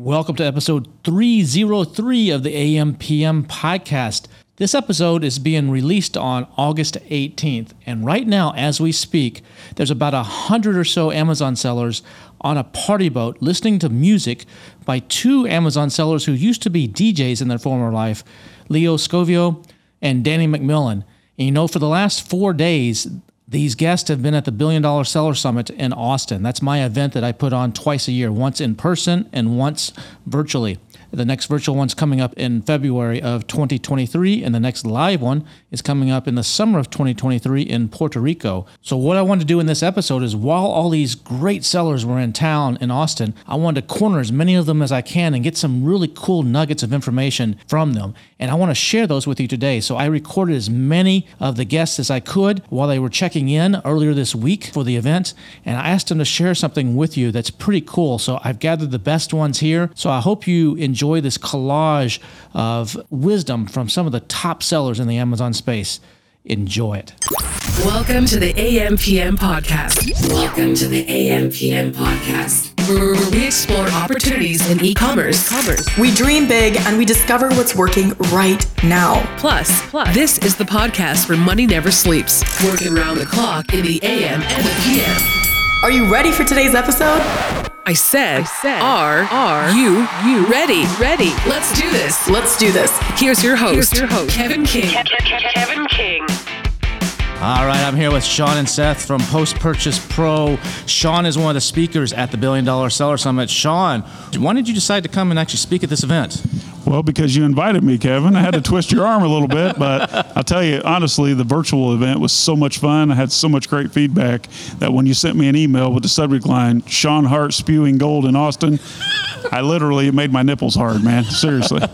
Welcome to episode 303 of the AMPM podcast. This episode is being released on August 18th, and right now, as we speak, there's about a hundred or so Amazon sellers on a party boat listening to music by two Amazon sellers who used to be DJs in their former life, Leo Sgovio and Danny McMillan. And you know, for the last four days, these guests have been at the Billion Dollar Seller Summit in Austin. That's my event that I put on twice a year, once in person and once virtually. The next virtual one's coming up in February of 2023, and the next live one is coming up in the summer of 2023 in Puerto Rico. So, what I wanted to do in this episode is while all these great sellers were in town in Austin, I wanted to corner as many of them as I can and get some really cool nuggets of information from them. And I want to share those with you today. So, I recorded as many of the guests as I could while they were checking in earlier this week for the event, and I asked them to share something with you that's pretty cool. So, I've gathered the best ones here. So, I hope you enjoy this collage of wisdom from some of the top sellers in the Amazon space. Enjoy it. Welcome to the AMPM podcast. Welcome to the AMPM podcast, where we explore opportunities in e-commerce. We dream big and we discover what's working right now. Plus, plus, this is the podcast where money never sleeps, working around the clock in the AM and the PM. Are you ready for today's episode? I said, I said, are, are you, you ready? Ready? Let's do this. Let's do this. Here's your host, Here's your host. Kevin King. Kevin King. All right, I'm here with Sean and Seth from Post Purchase Pro. Sean is one of the speakers at the Billion Dollar Seller Summit. Sean, why did you decide to come and actually speak at this event? Well, because you invited me, Kevin. I had to twist your arm a little bit, but I'll tell you honestly, the virtual event was so much fun. I had so much great feedback that when you sent me an email with the subject line "Sean Hart spewing gold in Austin," I literally it made my nipples hard, man. Seriously.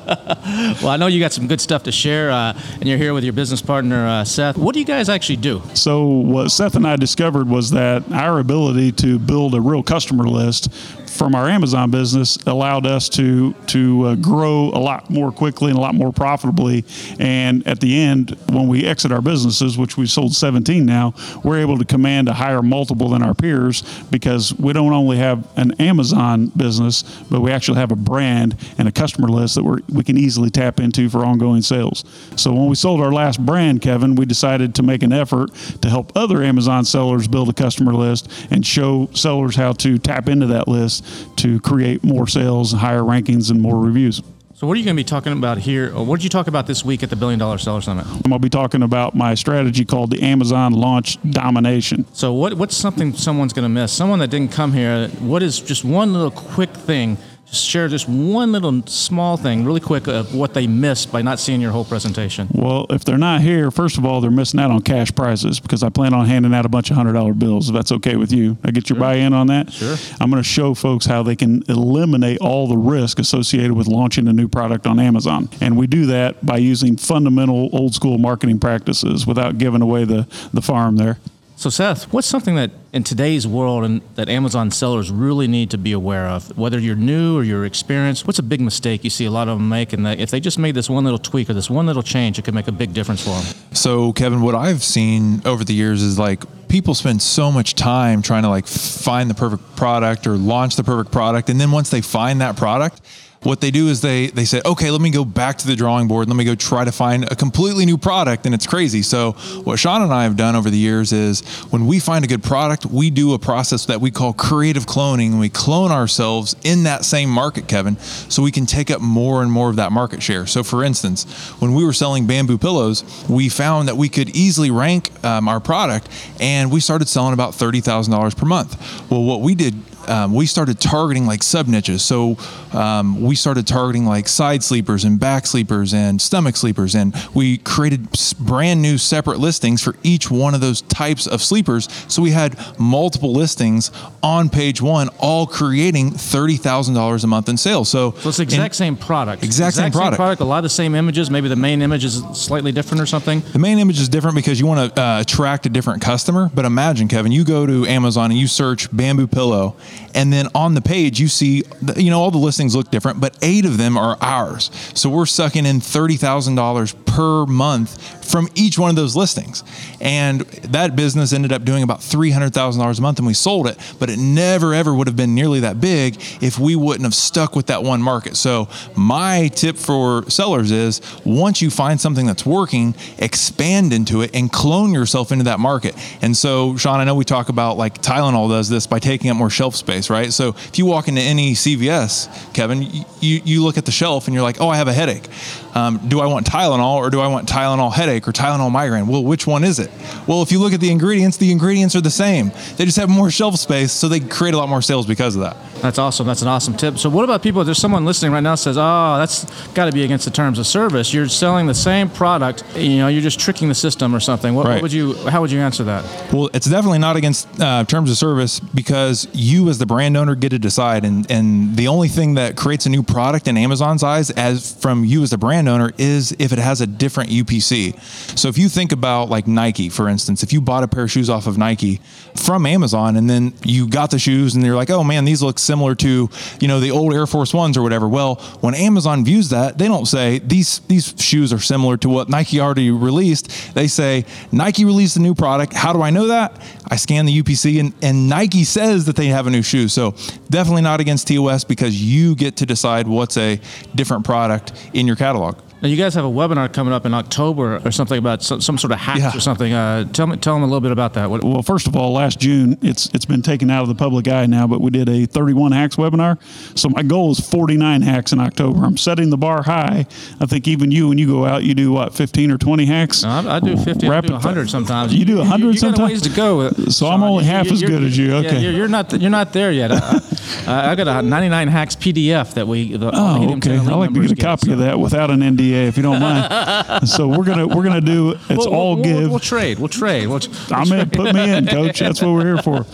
Well, I know you got some good stuff to share, uh, and you're here with your business partner uh, Seth. What do you guys actually do? So what Seth and I discovered was that our ability to build a real customer list from our Amazon business allowed us to to uh, grow a lot more quickly and a lot more profitably. And at the end, when we exit our businesses, which we've sold 17 now, we're able to command a higher multiple than our peers because we don't only have an Amazon business, but we actually have a brand and a customer list that we we can easily tap into for ongoing sales. So when we sold our last brand, Kevin, we decided to make an effort to help other Amazon sellers build a customer list and show sellers how to tap into that list to create more sales, higher rankings, and more reviews. So, what are you going to be talking about here? Or what did you talk about this week at the Billion Dollar Seller Summit? I'm going to be talking about my strategy called the Amazon Launch Domination. So, what, what's something someone's going to miss? Someone that didn't come here, what is just one little quick thing? Share just one little small thing, really quick, of what they missed by not seeing your whole presentation. Well, if they're not here, first of all, they're missing out on cash prizes because I plan on handing out a bunch of hundred dollar bills. If that's okay with you, I get your buy in on that. Sure. I'm going to show folks how they can eliminate all the risk associated with launching a new product on Amazon, and we do that by using fundamental old school marketing practices without giving away the the farm there. So, Seth, what's something that in today's world and that Amazon sellers really need to be aware of? Whether you're new or you're experienced, what's a big mistake you see a lot of them make? And that if they just made this one little tweak or this one little change, it could make a big difference for them. So, Kevin, what I've seen over the years is like people spend so much time trying to like find the perfect product or launch the perfect product. And then once they find that product, what they do is they they say, okay, let me go back to the drawing board. Let me go try to find a completely new product, and it's crazy. So what Sean and I have done over the years is when we find a good product, we do a process that we call creative cloning, and we clone ourselves in that same market, Kevin, so we can take up more and more of that market share. So for instance, when we were selling bamboo pillows, we found that we could easily rank um, our product, and we started selling about thirty thousand dollars per month. Well, what we did um, we started targeting like sub niches. So um, we started targeting like side sleepers and back sleepers and stomach sleepers, and we created brand new separate listings for each one of those types of sleepers. So we had multiple listings on page one, all creating thirty thousand dollars a month in sales. So, so it's the exact same product. Exact, same product. product. A lot of the same images. Maybe the main image is slightly different or something. The main image is different because you want to uh, attract a different customer. But imagine, Kevin, you go to Amazon and you search bamboo pillow and then on the page you see you know all the listings look different but eight of them are ours so we're sucking in $30000 per month from each one of those listings. And that business ended up doing about $300,000 a month and we sold it, but it never ever would have been nearly that big if we wouldn't have stuck with that one market. So, my tip for sellers is once you find something that's working, expand into it and clone yourself into that market. And so, Sean, I know we talk about like Tylenol does this by taking up more shelf space, right? So, if you walk into any CVS, Kevin, you, you look at the shelf and you're like, oh, I have a headache. Um, do I want Tylenol or do I want Tylenol headache or Tylenol migraine? Well, which one is it? Well, if you look at the ingredients, the ingredients are the same. They just have more shelf space, so they create a lot more sales because of that. That's awesome. That's an awesome tip. So, what about people? There's someone listening right now says, "Oh, that's got to be against the terms of service. You're selling the same product. You know, you're just tricking the system or something." What, Right. what would you? How would you answer that? Well, it's definitely not against uh, terms of service because you, as the brand owner, get to decide. And and the only thing that creates a new product in Amazon's eyes, as from you as the brand owner, is if it has a different UPC. So if you think about like Nike, for instance, if you bought a pair of shoes off of Nike from Amazon and then you got the shoes and you're like, oh man, these look similar to you know the old Air Force Ones or whatever. Well, when Amazon views that, they don't say these these shoes are similar to what Nike already released. They say Nike released a new product. How do I know that? I scan the UPC and, and Nike says that they have a new shoe. So definitely not against TOS because you get to decide what's a different product in your catalog. Now, you guys have a webinar coming up in October or something about some, some sort of hacks Yeah. or something. Uh, tell me, tell them a little bit about that. What, Well, first of all, last June, it's it's been taken out of the public eye now, but we did a 31 hacks webinar. So my goal is 49 hacks in October. I'm setting the bar high. I think even you, when you go out, you do what 15 or 20 hacks. I, I do 50, I do 100 sometimes. You do 100 you, you sometimes? ways to go. So I'm only half as good as you. yeah, Okay. you're, you're not you're not there yet. I, I, I got a 99 hacks PDF that we. The, Oh, okay. I'd like to get a copy of that without an NDA, if you don't mind. so we're gonna we're gonna do it's We'll, all we'll, give. We'll, we'll trade. We'll trade. We'll, I'm in. Put me in, coach. That's what we're here for.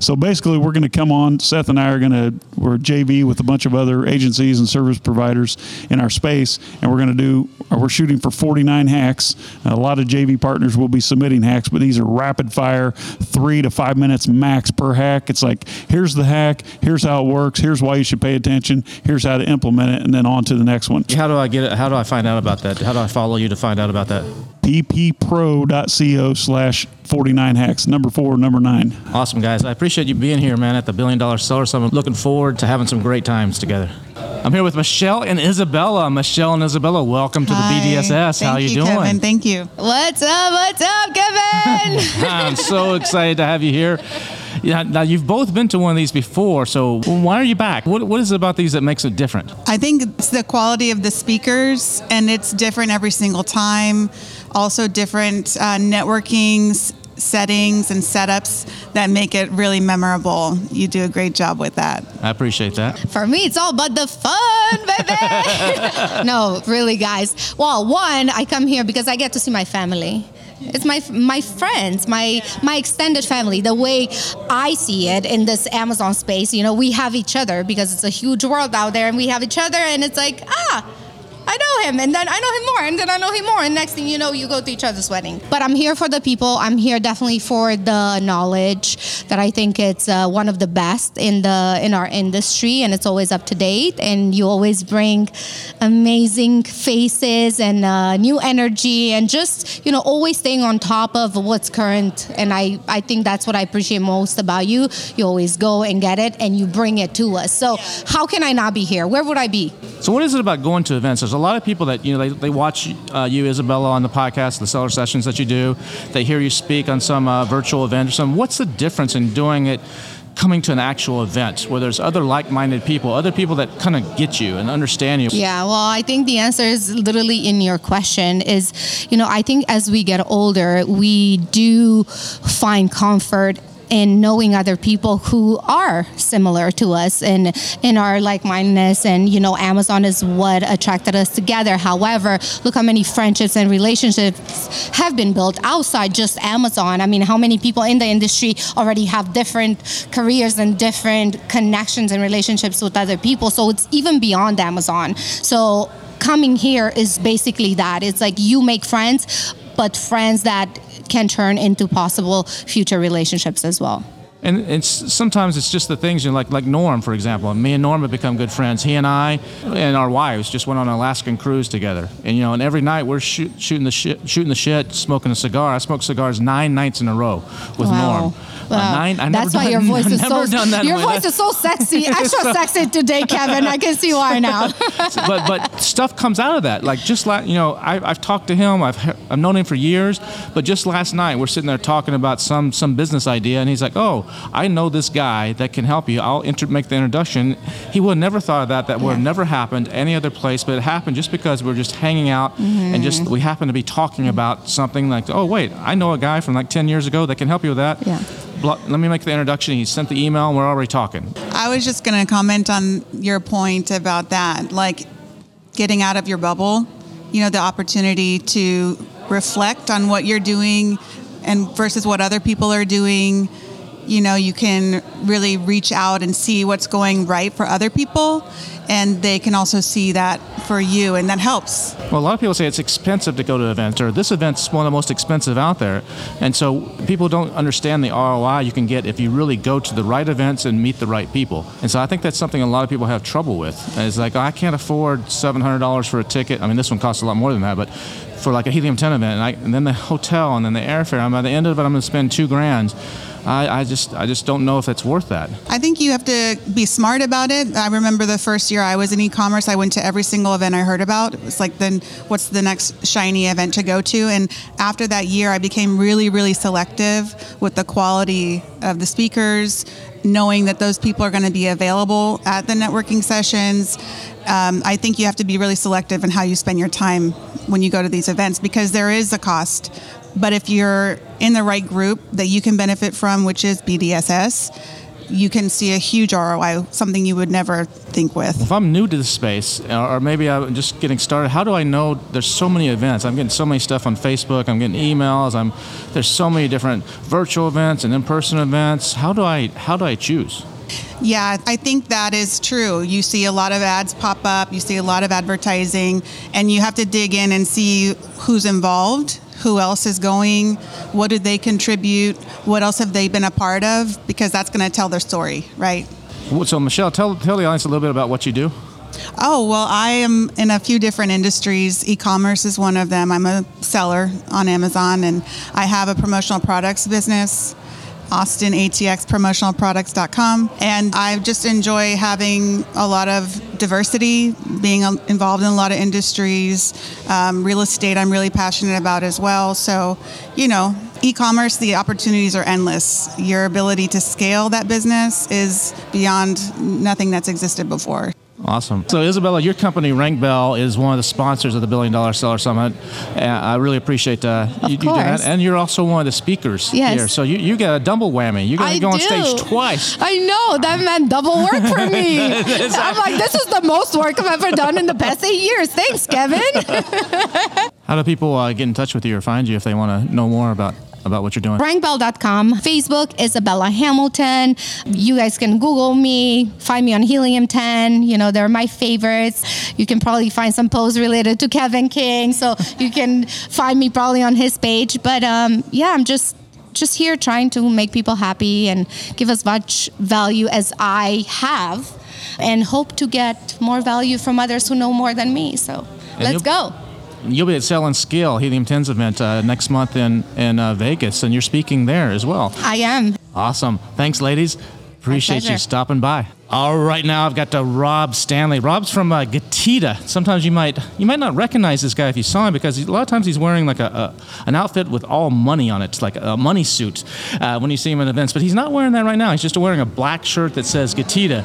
So basically, we're going to come on. Seth and I are going to we're JV with a bunch of other agencies and service providers in our space, and we're going to do. We're shooting for 49 hacks. A lot of JV partners will be submitting hacks, but these are rapid fire, three to five minutes max per hack. It's like here's the hack, here's how it works, here's why you should pay attention, here's how to implement it, and then on to the next one. How do I get it? How do I find out about that? How do I follow you to find out about that? pppro.co slash 49 hacks. Number four, number nine. Awesome, guys. I appreciate you being here, man, at the Billion Dollar Seller Summit. Looking forward to having some great times together. I'm here with Michelle and Isabella. Michelle and Isabella, welcome to Hi. the BDSS. How Thank you, doing? Kevin. Thank you. What's up? What's up, Kevin? I'm so excited to have you here. Yeah, now you've both been to one of these before, so why are you back? What, what is it about these that makes it different? I think it's the quality of the speakers, and it's different every single time. Also, different uh, networking settings and setups that make it really memorable. You do a great job with that. I appreciate that. For me, it's all about the fun, baby. no, really, guys. Well, one, I come here because I get to see my family. It's my my friends, my my extended family. The way I see it in this Amazon space, you know, we have each other because it's a huge world out there, and we have each other, and it's like ah. I know him, and then I know him more, and then I know him more, and next thing you know, you go to each other's wedding. But I'm here for the people. I'm here definitely for the knowledge that I think it's uh, one of the best in the in our industry, and it's always up to date. And you always bring amazing faces and uh, new energy, and just you know, always staying on top of what's current. And I I think that's what I appreciate most about you. You always go and get it, and you bring it to us. So how can I not be here? Where would I be? So, what is it about going to events? There's a lot of people that you know they, they watch uh, you, Isabella, on the podcast, the seller sessions that you do. They hear you speak on some uh, virtual event or something. What's the difference in doing it? Coming to an actual event where there's other like-minded people, other people that kind of get you and understand you. Yeah, well, I think the answer is literally in your question is, you know, I think as we get older, we do find comfort in knowing other people who are similar to us and in our like-mindedness and you know amazon is what attracted us together. However look how many friendships and relationships have been built outside just amazon. I mean how many people in the industry already have different careers and different connections and relationships with other people? So it's even beyond amazon. So coming here is basically that. It's like you make friends but friends that can turn into possible future relationships as well And it's sometimes it's just the things you know, like like Norm, for example. Me and Norm have become good friends. He and I and our wives just went on an Alaskan cruise together. And you know, and every night we're shoot, shooting the shit, shooting the shit, smoking a cigar. I smoked cigars nine nights in a row with Wow. Norm. Wow. nine, I That's why done, your voice I've is so done your voice is so sexy, extra sexy today, Kevin. I can see why now. but but stuff comes out of that. Like just like you know, I, I've talked to him. I've I've known him for years. But just last night, we're sitting there talking about some some business idea, and he's like, "Oh, I know this guy that can help you. I'll inter- make the introduction." He would have never thought of that. That would have never happened any other place, but it happened just because we're just hanging out and mm-hmm. just we happen to be talking mm-hmm. about something like, "Oh, wait, I know a guy from like ten years ago that can help you with that." Yeah. Let me make the introduction. He sent the email, and we're already talking. I was just going to comment on your point about that, like getting out of your bubble, you know, the opportunity to reflect on what you're doing and versus what other people are doing. You know, you can really reach out and see what's going right for other people, and they can also see that for you, and that helps. Well, a lot of people say it's expensive to go to events, or this event's one of the most expensive out there. And so people don't understand the ROI you can get if you really go to the right events and meet the right people. And so I think that's something a lot of people have trouble with. It's like, oh, I can't afford $700 for a ticket. I mean, this one costs a lot more than that, but for like a Helium 10 event, and, I, and then the hotel, and then the airfare, by the end of it, I'm going to spend two grand. I, I just I just don't know if it's worth that. I think you have to be smart about it. I remember the first year I was in e-commerce, I went to every single event I heard about. It was like, then what's the next shiny event to go to? And after that year, I became really, really selective with the quality of the speakers, knowing that those people are going to be available at the networking sessions. Um, I think you have to be really selective in how you spend your time when you go to these events because there is a cost. But if you're in the right group that you can benefit from, which is BDSS, you can see a huge ROI, something you would never think with. If I'm new to the space, or maybe I'm just getting started, how do I know there's so many events? I'm getting so many stuff on Facebook. I'm getting emails. I'm there's so many different virtual events and in-person events. How do I how do I choose? Yeah, I think that is true. You see a lot of ads pop up, you see a lot of advertising, and you have to dig in and see who's involved, who else is going, what did they contribute, what else have they been a part of, because that's going to tell their story, right? So Michelle, tell tell the audience a little bit about what you do. Oh, well, I am in a few different industries. E commerce is one of them. I'm a seller on Amazon, and I have a promotional products business. Austin ATX promotionalproducts.com. And I just enjoy having a lot of diversity, being um, involved in a lot of industries. Um, real estate, I'm really passionate about as well. So, you know, e commerce, the opportunities are endless. Your ability to scale that business is beyond nothing that's existed before. Awesome. So, Isabella, your company, Rank Bell, is one of the sponsors of the Billion Dollar Seller Summit. And I really appreciate uh, you, you doing that. And you're also one of the speakers Yes. here. So, you, you got a double whammy. You're going to go on stage twice. I know that meant double work for me. I'm like, this is the most work I've ever done in the past eight years. Thanks, Kevin. How do people uh, get in touch with you or find you if they want to know more about, about what you're doing? Rankbell.com. Facebook, Isabella Hamilton. You guys can Google me, find me on Helium 10. You know, they're my favorites. You can probably find some posts related to Kevin King. So you can find me probably on his page. But um, yeah, I'm just just here trying to make people happy and give as much value as I have and hope to get more value from others who know more than me. So let's go. You'll be at Sell and Scale Helium 10's event uh, next month in, in uh, Vegas, and you're speaking there as well. I am. Awesome. Thanks, ladies. Appreciate you stopping by. All right, now I've got to Rob Stanley. Rob's from uh, Getida. Sometimes you might you might not recognize this guy if you saw him because a lot of times he's wearing like a, a an outfit with all money on it, like a money suit uh, when you see him at events. But he's not wearing that right now. He's just wearing a black shirt that says Getida.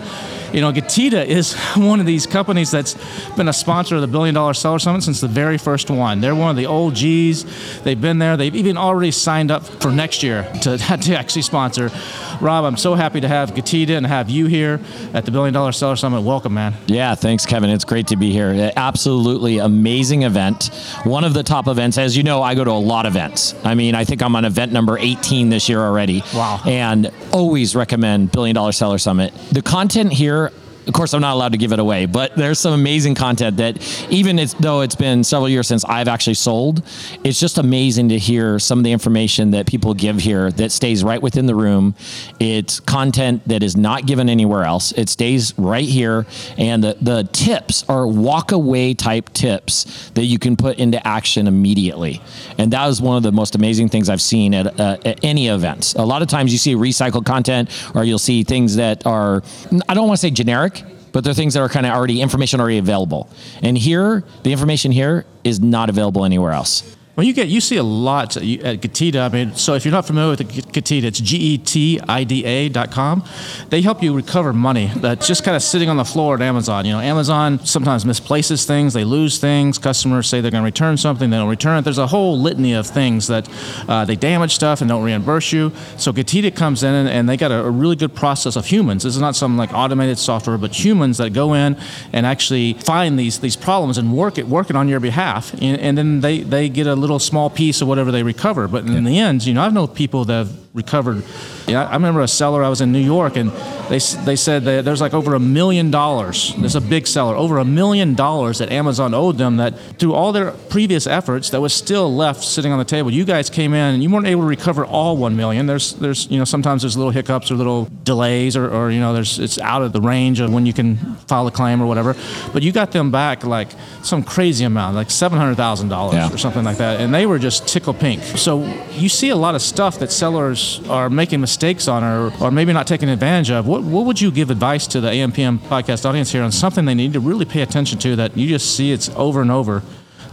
You know, Getida is one of these companies that's been a sponsor of the Billion Dollar Seller Summit since the very first one. They're one of the OGs. They've been there. They've even already signed up for next year to, to actually sponsor. Rob, I'm so happy to have Getida and have you here at the Billion Dollar Seller Summit. Welcome, man. Yeah, thanks, Kevin. It's great to be here. Absolutely amazing event. One of the top events. As you know, I go to a lot of events. I mean, I think I'm on event number 18 this year already. Wow. And always recommend Billion Dollar Seller Summit. The content here of course, I'm not allowed to give it away, but there's some amazing content that even it's, though it's been several years since I've actually sold, it's just amazing to hear some of the information that people give here that stays right within the room. It's content that is not given anywhere else. It stays right here, and the the tips are walk away type tips that you can put into action immediately. And that is one of the most amazing things I've seen at, uh, at any events. A lot of times you see recycled content, or you'll see things that are I don't want to say generic, but they're things that are kind of already information already available. And here, the information here is not available anywhere else. Well, you get you see a lot at Getida. I mean, so if you're not familiar with Getida, it's G E T I D A dot com. They help you recover money that's just kind of sitting on the floor at Amazon. You know, Amazon sometimes misplaces things, they lose things. Customers say they're going to return something, they don't return it. There's a whole litany of things that uh, they damage stuff and don't reimburse you. So Getida comes in and, and they got a, a, really good process of humans. This is not some like automated software, but humans that go in and actually find these these problems and work it work it on your behalf, and, and then they they get a little small piece of whatever they recover. But in the end, you know, I've known people that have recovered. Yeah, I remember a seller. I was in New York, and they they said that there's like over a million dollars. There's a big seller, over a million dollars that Amazon owed them. That through all their previous efforts, that was still left sitting on the table. You guys came in, and you weren't able to recover all one million. There's there's you know sometimes there's little hiccups or little delays, or, or you know there's it's out of the range of when you can file a claim or whatever. But you got them back like some crazy amount, like seven hundred thousand yeah. dollars or something like that, and they were just tickle pink. So you see a lot of stuff that sellers are making mistakes on or, or maybe not taking advantage of, what, what would you give advice to the AMPM podcast audience here on something they need to really pay attention to that you just see it's over and over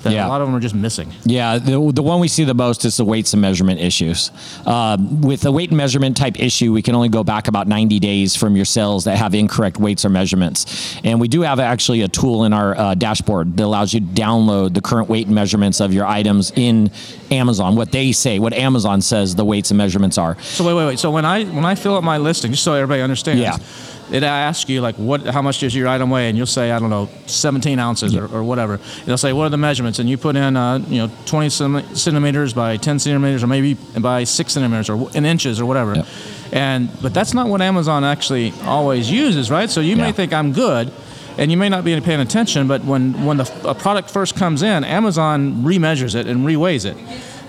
that yeah. a lot of them are just missing. Yeah, the, the one we see the most is the weights and measurement issues. Uh, with the weight and measurement type issue, we can only go back about 90 days from your cells that have incorrect weights or measurements. And we do have actually a tool in our uh, dashboard that allows you to download the current weight and measurements of your items in Amazon, what they say, what Amazon says the weights and measurements are. So wait, wait, wait. So when I when I fill up my listing, just so everybody understands, yeah it asks you like what how much does your item weigh? And you'll say i don't know 17 ounces or, or whatever. It'll say what are the measurements? And you put in uh, you know 20 centimeters by 10 centimeters or maybe by 6 centimeters or in inches or whatever. Yep. and but that's not what amazon actually always uses right? So you yeah. may think i'm good and you may not be paying attention but when when the, a product first comes in amazon remeasures it and reweighs it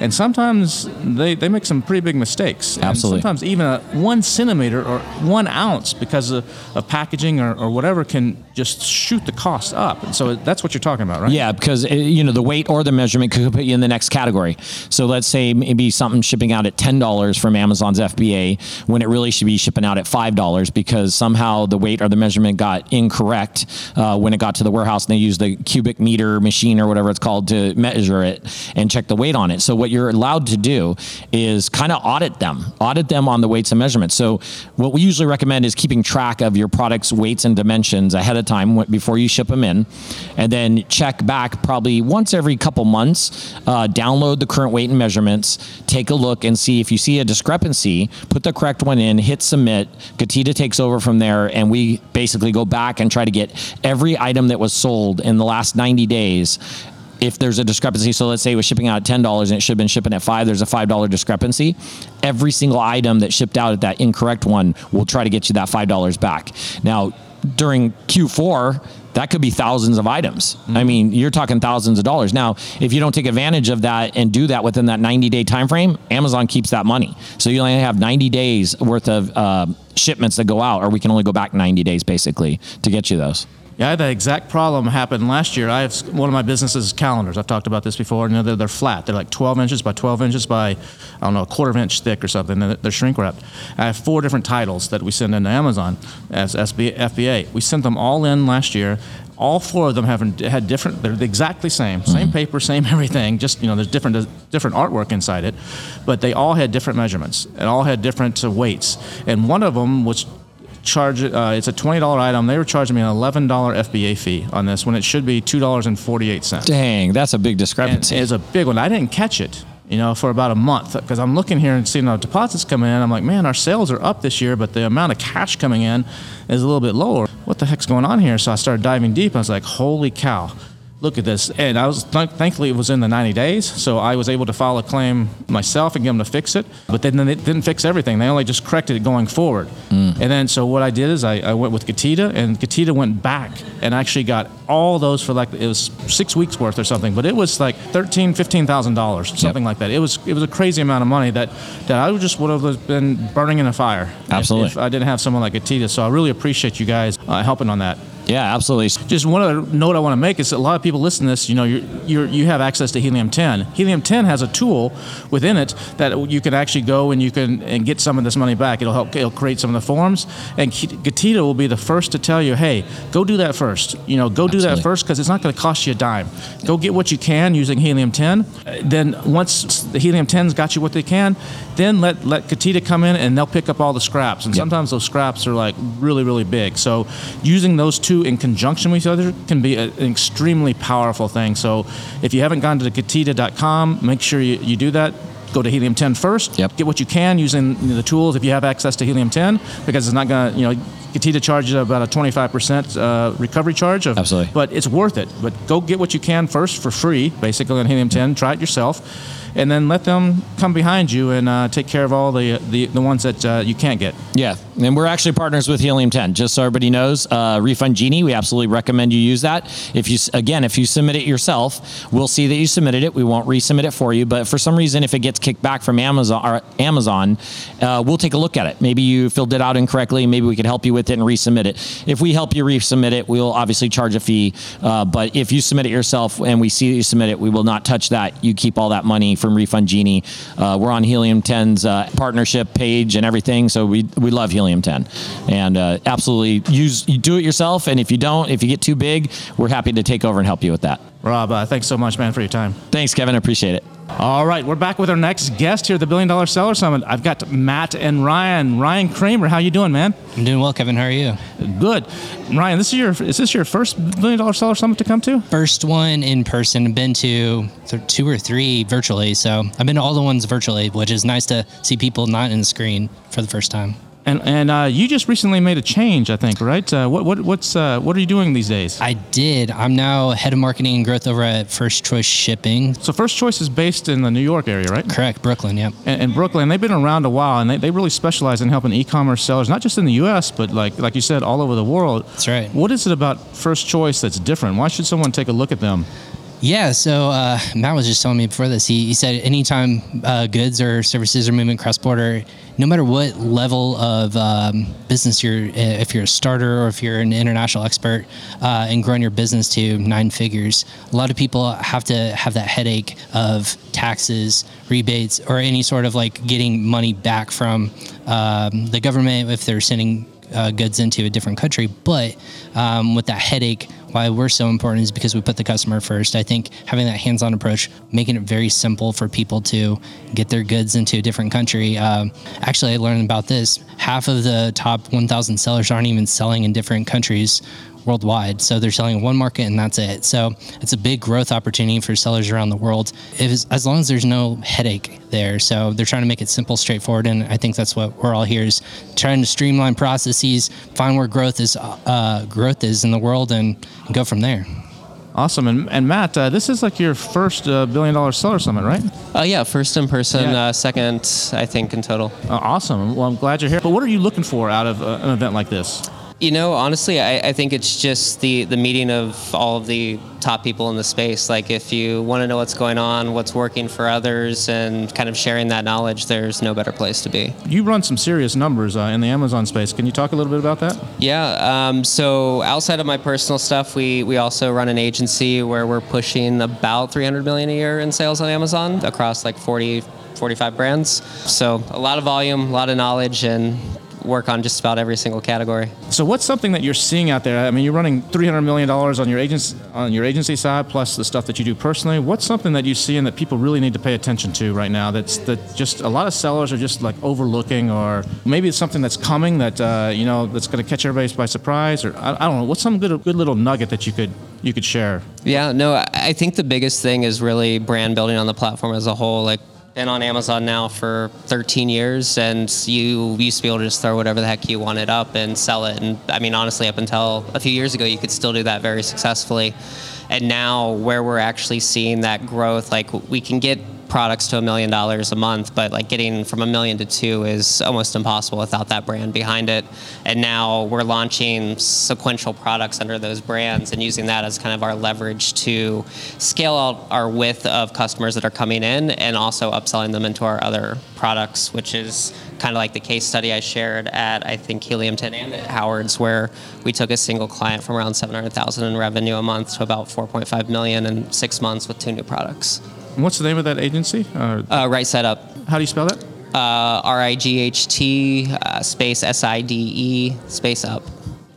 and sometimes they, they make some pretty big mistakes. Absolutely. And sometimes even a one centimeter or one ounce because of, of packaging or, or whatever can just shoot the cost up. And so that's what you're talking about, right? Yeah, because uh, you know the weight or the measurement could put you in the next category. So let's say maybe something shipping out at ten dollars from Amazon's FBA when it really should be shipping out at five dollars because somehow the weight or the measurement got incorrect uh, when it got to the warehouse and they used the cubic meter machine or whatever it's called to measure it and check the weight on it. So what you're allowed to do is kind of audit them, audit them on the weights and measurements. So what we usually recommend is keeping track of your product's weights and dimensions ahead of time before you ship them in, and then check back probably once every couple months. Uh, download the current weight and measurements, take a look and see if you see a discrepancy. Put the correct one in, hit submit. Getida takes over from there, and we basically go back and try to get every item that was sold in the last 90 days if there's a discrepancy, so let's say it was shipping out at ten dollars and it should have been shipping at five, there's a five dollar discrepancy. Every single item that shipped out at that incorrect one will try to get you that five dollars back. Now, during Q4, that could be thousands of items. Mm-hmm. I mean, you're talking thousands of dollars. Now, if you don't take advantage of that and do that within that 90 day time frame, Amazon keeps that money. So you only have 90 days worth of uh, shipments that go out, or we can only go back 90 days basically to get you those. Yeah, I had that exact problem happen last year. I have one of my businesses calendars. I've talked about this before. You know, they're, they're flat. They're like 12 inches by 12 inches by, I don't know, a quarter of an inch thick or something. They're shrink wrapped. I have four different titles that we send into Amazon as SB, FBA. We sent them all in last year. All four of them have had different. They're exactly same, same mm-hmm. paper, same everything. Just you know, there's different different artwork inside it, but they all had different measurements and all had different weights. And one of them was charge it. Uh, it's a twenty dollar item. They were charging me an eleven dollar FBA fee on this when it should be two dollars and forty eight cents. Dang, that's a big discrepancy. It's a big one. I didn't catch it, you know, for about a month because I'm looking here and seeing the deposits coming in. I'm like, man, our sales are up this year, but the amount of cash coming in is a little bit lower. What the heck's going on here? So I started diving deep. I was like, holy cow look at this. And I was th- thankfully it was in the 90 days, so I was able to file a claim myself and get them to fix it. But then they didn't fix everything; they only just corrected it going forward. And then so what I did is I, I went with Getida, and Getida went back and actually got all those for like it was six weeks worth or something. But it was like thirteen, fifteen thousand dollars, something like that. It was it was a crazy amount of money that that I would just would have been burning in a fire. Absolutely. If, I didn't have someone like Getida. So I really appreciate you guys uh, helping on that. Yeah, absolutely. Just one other note I want to make is that a lot of people listen to this. You know, you're, you're, you have access to Helium 10. Helium 10 has a tool within it that you can actually go and you can and get some of this money back. It'll help. It'll create some of the forms, and Getida will be the first to tell you, hey, go do that first. You know, go do that first because it's not going to cost you a dime. Go get what you can using Helium 10. Uh, Then once the Helium 10's got you what they can, then let let Getida come in and they'll pick up all the scraps. And sometimes those scraps are like really really big. So using those two in conjunction with each other can be a, an extremely powerful thing. So if you haven't gone to Getida.com, make sure you, you do that. Go to Helium 10 first. Yep. Get what you can using the tools if you have access to Helium 10 because it's not going to, you know, Getida charges about a 25% uh, recovery charge. Of, Absolutely. But it's worth it. But go get what you can first for free, basically on Helium 10. Try it yourself. And then let them come behind you and uh, take care of all the, the, the ones that uh, you can't get. Yeah, and we're actually partners with Helium 10. Just so everybody knows, uh, Refund Genie, we absolutely recommend you use that. If you again, if you submit it yourself, we'll see that you submitted it. We won't resubmit it for you, but for some reason, if it gets kicked back from Amazon, or Amazon, uh, we'll take a look at it. Maybe you filled it out incorrectly. Maybe we could help you with it and resubmit it. If we help you resubmit it, we'll obviously charge a fee. Uh, but if you submit it yourself and we see that you submit it, we will not touch that. You keep all that money from Refund Genie. Uh, we're on Helium 10's uh, partnership page and everything, so we we love Helium 10, and uh, absolutely use you do it yourself. And if you don't, if you get too big, we're happy to take over and help you with that. Rob, uh, thanks so much, man, for your time. Thanks, Kevin. I appreciate it. All right, we're back with our next guest here at the Billion Dollar Seller Summit. I've got Matt and Ryan. Ryan Kramer, how you doing, man? I'm doing well, Kevin. How are you? Good. Ryan, this is your is this your first Billion Dollar Seller Summit to come to? First one in person. I've been to th- two or three virtually. So I've been to all the ones virtually, which is nice to see people not in the screen for the first time. And and uh, you just recently made a change, I think, right? Uh, what what what's uh, what are you doing these days? I did. I'm now head of marketing and growth over at First Choice Shipping. So First Choice is based in the New York area, right? Correct, Brooklyn. Yep. And, and Brooklyn, they've been around a while, and they, they really specialize in helping e-commerce sellers, not just in the U.S., but like like you said, all over the world. That's right. What is it about First Choice that's different? Why should someone take a look at them? Yeah, so uh, Matt was just telling me before this. He, he said anytime uh, goods or services are moving cross border, no matter what level of um, business you're, if you're a starter or if you're an international expert uh, and growing your business to nine figures, a lot of people have to have that headache of taxes, rebates, or any sort of like getting money back from um, the government if they're sending uh, goods into a different country. But um, with that headache, why we're so important is because we put the customer first. I think having that hands-on approach, making it very simple for people to get their goods into a different country. Um, actually, I learned about this. Half of the top 1,000 sellers aren't even selling in different countries worldwide. So they're selling in one market and that's it. So it's a big growth opportunity for sellers around the world. If as long as there's no headache there. So they're trying to make it simple, straightforward, and I think that's what we're all here is trying to streamline processes, find where growth is uh, growth is in the world, and, and go from there. Awesome. And, and Matt, uh, this is like your first uh, Billion Dollar Seller Summit, right? Uh, yeah, first in person, Yeah. uh, second, I think, in total. Uh, awesome. Well, I'm glad you're here. But what are you looking for out of uh, an event like this? You know, honestly, I, I think it's just the, the meeting of all of the top people in the space. Like, if you want to know what's going on, what's working for others, and kind of sharing that knowledge, there's no better place to be. You run some serious numbers uh, in the Amazon space. Can you talk a little bit about that? Yeah. Um, so outside of my personal stuff, we we also run an agency where we're pushing about 300 million a year in sales on Amazon across like 40, 45 brands. So a lot of volume, a lot of knowledge, and work on just about every single category. So, what's something that you're seeing out there? I mean, you're running 300 million dollars on your agency on your agency side, plus the stuff that you do personally. What's something that you see and that people really need to pay attention to right now? That's that just a lot of sellers are just like overlooking, or maybe it's something that's coming that uh, you know that's going to catch everybody by surprise, or I, I don't know. What's some good good little nugget that you could you could share? Yeah, no, I- I think the biggest thing is really brand building on the platform as a whole. Like been on Amazon now for 13 years, and you used to be able to just throw whatever the heck you wanted up and sell it. And I mean, honestly, up until a few years ago, you could still do that very successfully. And now, where we're actually seeing that growth, like we can get products to a million dollars a month, but like getting from a million to two is almost impossible without that brand behind it. And now we're launching sequential products under those brands and using that as kind of our leverage to scale out our width of customers that are coming in and also upselling them into our other products, which is kind of like the case study I shared at I think Helium 10 and at Howard's, where we took a single client from around 700,000 in revenue a month to about 4.5 million in six months with two new products. What's the name of that agency? Uh, Uh, Right Side Up. how do you spell that? Uh, R I G H T uh, space S I D E space up.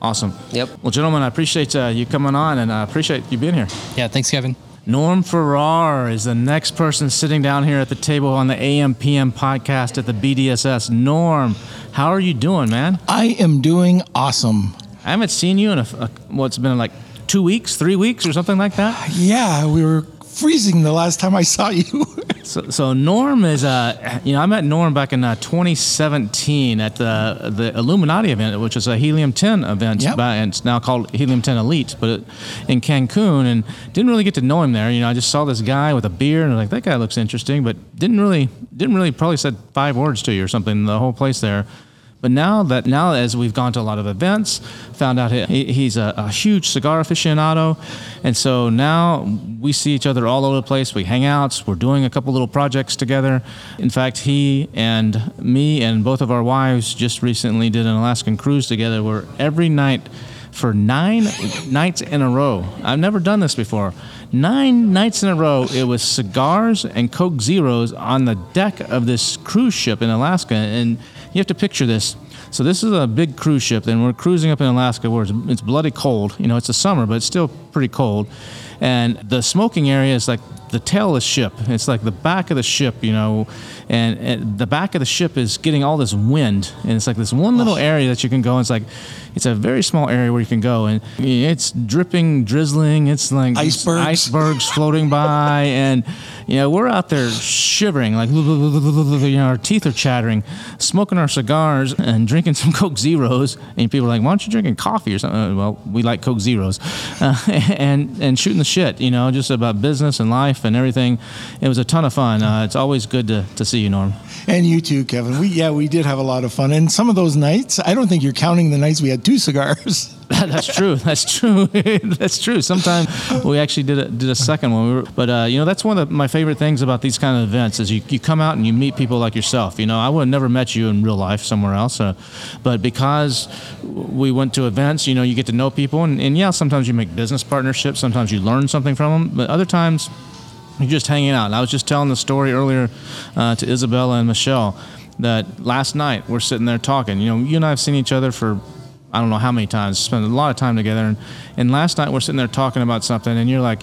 Awesome. Yep. Well, gentlemen, I appreciate uh, you coming on and I appreciate you being here. Yeah, thanks, Kevin. Norm Farrar is the next person sitting down here at the table on the AMPM podcast at the BDSS. Norm, how are you doing, man? I am doing awesome. I haven't seen you in a, a what's been like two weeks, three weeks, or something like that. Yeah, we were freezing the last time I saw you. So, so Norm is, uh, you know, I met Norm back in uh, 2017 at the the Illuminati event, which is a Helium 10 event, Yep. by, and it's now called Helium 10 Elite, but it, in Cancun, and didn't really get to know him there. You know, I just saw this guy with a beard, and I was like, that guy looks interesting, but didn't really, didn't really probably said five words to you or something. The whole place there. But now that now as we've gone to a lot of events, found out he, he's a, a huge cigar aficionado, and so now we see each other all over the place. We hang out. We're doing a couple little projects together. In fact, he and me and both of our wives just recently did an Alaskan cruise together, where every night for nine nights in a row. I've never done this before. Nine nights in a row, it was cigars and Coke Zeros on the deck of this cruise ship in Alaska. And you have to picture this. So this is a big cruise ship, and we're cruising up in Alaska where it's, it's bloody cold. You know, it's the summer, but it's still pretty cold. And the smoking area is like the tail of the ship. It's like the back of the ship, you know, and, and the back of the ship is getting all this wind, and it's like this one little area that you can go. It's like it's a very small area where you can go, and it's dripping, drizzling. It's like Icebergs. icebergs floating by, and you know we're out there shivering, like you know our teeth are chattering, smoking our cigars and drinking some Coke Zeros, and people are like, "Why aren't you drinking coffee or something?" Uh, Well, we like Coke Zeros, uh, and and shooting the shit, you know, just about business and life and everything. It was a ton of fun. Uh, it's always good to, to see you, Norm. and you too, Kevin. We yeah, we did have a lot of fun. And some of those nights, I don't think you're counting the nights we had two cigars. That's true. That's true. that's true. Sometimes we actually did a, did a second one. We were, but uh, you know, that's one of my favorite things about these kind of events is you, you come out and you meet people like yourself. You know, I would have never met you in real life somewhere else, uh, but because we went to events, you know, you get to know people, and, and yeah, sometimes you make business partnerships. Sometimes you learn something from them, but other times you're just hanging out. And I was just telling the story earlier uh, to Isabella and Michelle that last night we're sitting there talking. You know, you and I have seen each other for I don't know how many times, spent a lot of time together. And, and last night we're sitting there talking about something, and you're like,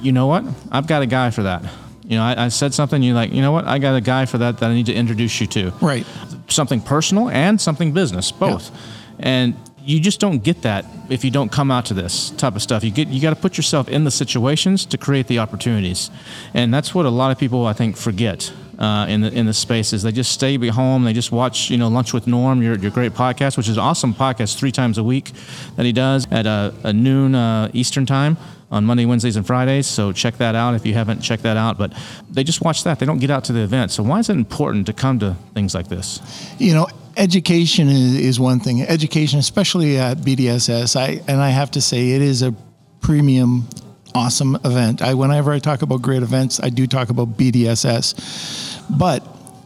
you know what? I've got a guy for that. You know, I, I said something, you're like, you know what? I got a guy for that that I need to introduce you to Right. something personal and something business, both. And you just don't get that if you don't come out to this type of stuff. You get you got to put yourself in the situations to create the opportunities, and that's what a lot of people I think forget. Uh, in the in the spaces, they just stay be home. They just watch, you know, lunch with Norm, your, your great podcast, which is awesome podcast, three times a week that he does at a, a noon uh, Eastern time on Monday, Wednesdays, and Fridays. So check that out if you haven't checked that out. But they just watch that. They don't get out to the event. So why is it important to come to things like this? you know, education is, is one thing. Education, especially at BDSS, I and I have to say it is a premium, awesome event. I whenever I talk about great events, I do talk about BDSS, but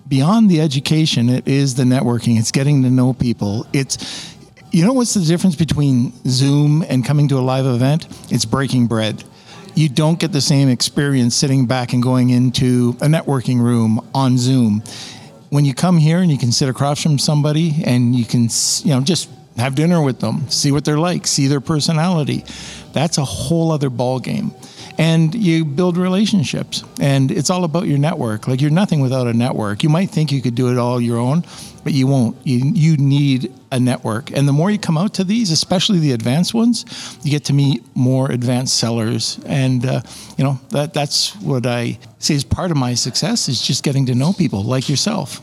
beyond the education, it is the networking. It's getting to know people. It's you know what's the difference between Zoom and coming to a live event? It's breaking bread. You don't get the same experience sitting back and going into a networking room on Zoom when you come here and you can sit across from somebody and you can you know just have dinner with them see what they're like see their personality that's a whole other ball game and you build relationships. And it's all about your network. Like you're nothing without a network. You might think you could do it all your own, but you won't. You, you need a network. And the more you come out to these, especially the advanced ones, you get to meet more advanced sellers. And, uh, you know, that, that's what I say is part of my success is just getting to know people like yourself.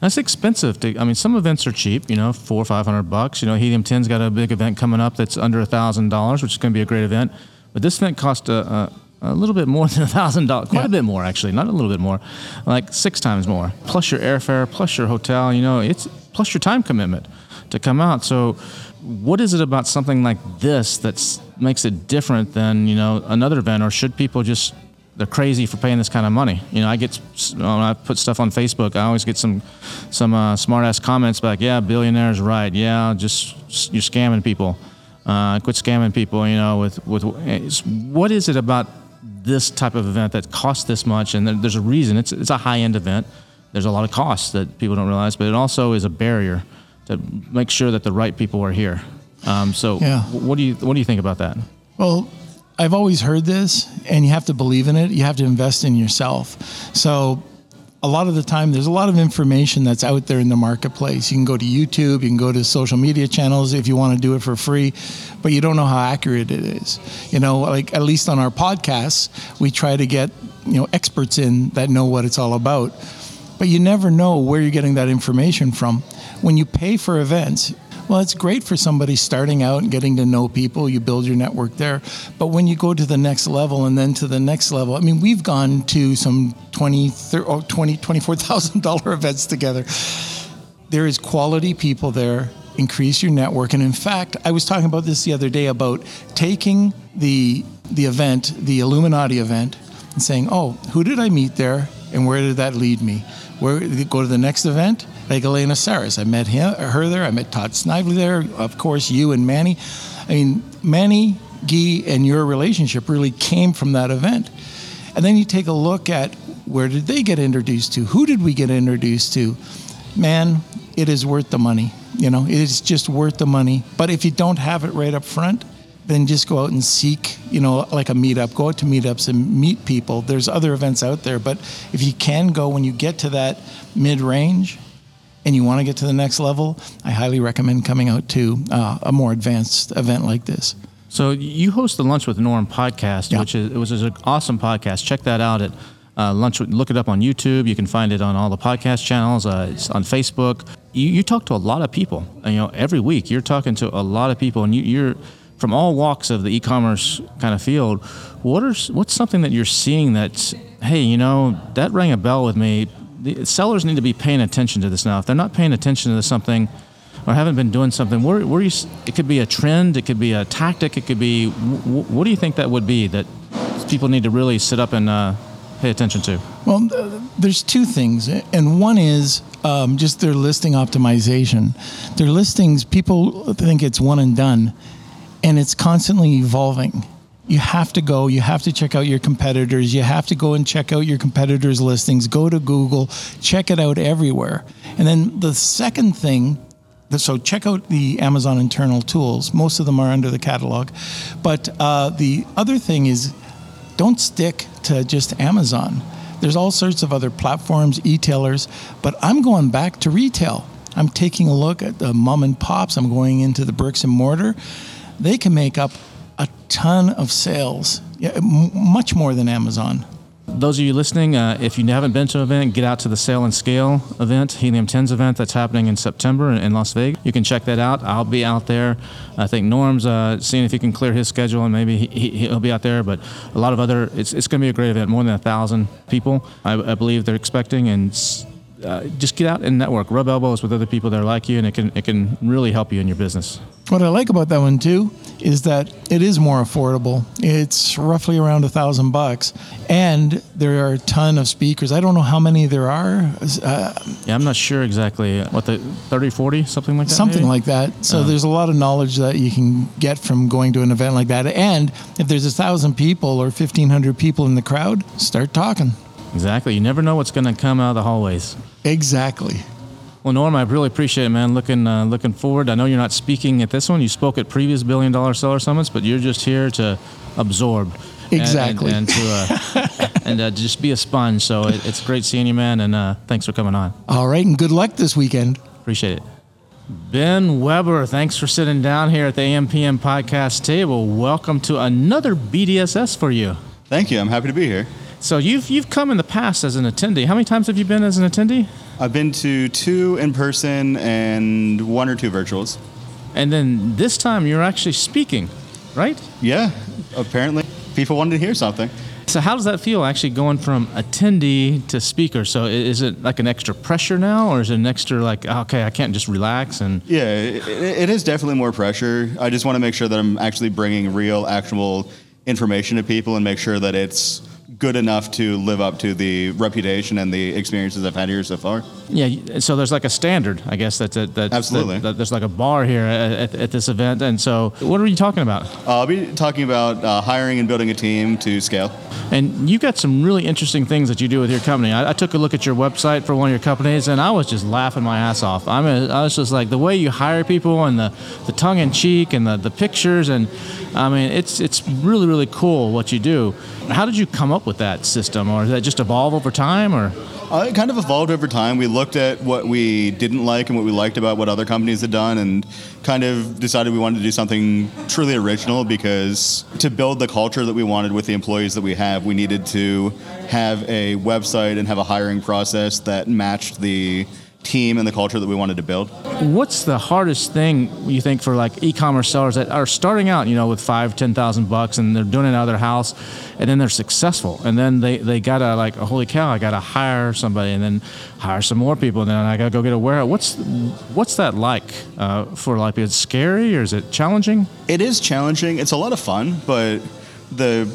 That's expensive. To, I mean, some events are cheap, you know, four or five hundred bucks. You know, Helium 10's got a big event coming up that's under a thousand dollars, which is going to be a great event. But this event cost a, a, a little bit more than a thousand dollars, quite Yeah. a bit more actually, not a little bit more, like six times more. Plus your airfare, plus your hotel. You know, it's plus your time commitment to come out. So, what is it about something like this that makes it different than you know another event, or should people just they're crazy for paying this kind of money. You know, I get when I put stuff on Facebook, I always get some some uh, smart ass comments back. Yeah, billionaires, right? Yeah, just you're scamming people. Uh, quit scamming people. You know, with with what is it about this type of event that costs this much? And there, there's a reason. It's it's a high end event. There's a lot of costs that people don't realize, but it also is a barrier to make sure that the right people are here. Um, so, Yeah. what do you what do you think about that? Well, I've always heard this, and you have to believe in it. You have to invest in yourself. So, a lot of the time, there's a lot of information that's out there in the marketplace. You can go to YouTube, you can go to social media channels if you want to do it for free, but you don't know how accurate it is. You know, like at least on our podcasts, we try to get you know experts in that know what it's all about. But you never know where you're getting that information from. When you pay for events, well, it's great for somebody starting out and getting to know people. You build your network there. But when you go to the next level and then to the next level, I mean, we've gone to some 20, thir- oh, 20 $24,000 events together. There is quality people there. Increase your network. And in fact, I was talking about this the other day about taking the, the event, the Illuminati event, and saying, oh, who did I meet there and where did that lead me? Where go to the next event? Like Elena Saris, I met him, her there. I met Todd Snively there. Of course, you and Manny. I mean, Manny, Guy, and your relationship really came from that event. And then you take a look at where did they get introduced to? Who did we get introduced to? Man, it is worth the money. You know, it is just worth the money. But if you don't have it right up front, then just go out and seek, you know, like a meetup. Go out to meetups and meet people. There's other events out there, but if you can go when you get to that mid range and you want to get to the next level, I highly recommend coming out to uh, a more advanced event like this. So you host the Lunch with Norm podcast, Yeah. which is it was an awesome podcast. Check that out at uh, Lunch. With, look it up on YouTube. You can find it on all the podcast channels. Uh, it's on Facebook. You, you talk to a lot of people. You know, every week you're talking to a lot of people, and you, you're from all walks of the e-commerce kind of field. What are what's something that you're seeing that's hey, you know, that rang a bell with me. The sellers need to be paying attention to this now. If they're not paying attention to something or haven't been doing something, where, where you, it could be a trend, it could be a tactic, it could be. wh- What do you think that would be that people need to really sit up and uh, pay attention to? Well, there's two things, and one is um, just their listing optimization. Their listings, people think it's one and done, and it's constantly evolving. You have to go, you have to check out your competitors, you have to go and check out your competitors' listings, go to Google, check it out everywhere. And then the second thing so check out the Amazon internal tools. Most of them are under the catalog. But uh, the other thing is don't stick to just Amazon. There's all sorts of other platforms, e-tailers, but I'm going back to retail. I'm taking a look at the mom and pops. I'm going into the bricks and mortar. They can make up a ton of sales, yeah, m- much more than Amazon. Those of you listening, uh, if you haven't been to an event, get out to the Sell and Scale event, Helium 10's event that's happening in September in, in Las Vegas. You can check that out. I'll be out there. I think Norm's uh, seeing if he can clear his schedule and maybe he, he'll be out there. But a lot of other, it's, it's going to be a great event. More than a thousand people, I, I believe they're expecting. And uh, just get out and network, rub elbows with other people that are like you, and it can it can really help you in your business. What I like about that one too is that it is more affordable. It's roughly around a thousand bucks, and there are a ton of speakers. I don't know how many there are, uh, Yeah, I'm not sure exactly what the 30, 40, something like that. something maybe? like that. So Uh. there's a lot of knowledge that you can get from going to an event like that. And if there's a thousand people or fifteen hundred people in the crowd, start talking. Exactly. You never know what's going to come out of the hallways. Exactly. Well, Norm, I really appreciate it, man. Looking uh, looking forward. I know you're not speaking at this one. You spoke at previous billion dollar seller summits, but you're just here to absorb. and- Exactly. and, and to uh, and uh, just be a sponge. So it, it's great seeing you, man, and uh, thanks for coming on. All right, and good luck this weekend. Appreciate it. Ben Weber, thanks for sitting down here at the AMPM podcast table. Welcome to another BDSS for you. Thank you. I'm happy to be here. So you've you've come in the past as an attendee. How many times have you been as an attendee? I've been to two in person and one or two virtuals. And then this time you're actually speaking, right? Yeah, apparently people wanted to hear something. So how does that feel actually going from attendee to speaker? So is it like an extra pressure now, or is it an extra like okay, I can't just relax and Yeah, it, it is definitely more pressure. I just want to make sure that I'm actually bringing real, actual information to people and make sure that it's good enough to live up to the reputation and the experiences I've had here so far. yeah? So there's like a standard, I guess that's that, that's Absolutely. that- that there's like a bar here at, at, this event. And so what are you talking about? Uh, I'll be talking about uh, hiring and building a team to scale. And you've got some really interesting things that you do with your company. I, I took a look at your website for one of your companies, and I was just laughing my ass off. I mean, I was just like the way you hire people and the, the tongue in cheek and the, the pictures, and I mean, it's it's really really cool what you do. How did you come up with that system, or did that just evolve over time, or? Uh, it kind of evolved over time. We looked at what we didn't like and what we liked about what other companies had done, and kind of decided we wanted to do something truly original because to build the culture that we wanted with the employees that we have, we needed to have a website and have a hiring process that matched the team and the culture that we wanted to build. What's the hardest thing you think for like e-commerce sellers that are starting out, you know, with five, ten thousand bucks, and they're doing it out of their house, and then they're successful, and then they they gotta like, holy cow, I gotta hire somebody, and then hire some more people, and then I gotta go get a warehouse. What's what's that like uh, for like? Is it scary or is it challenging? It is challenging. It's a lot of fun, but the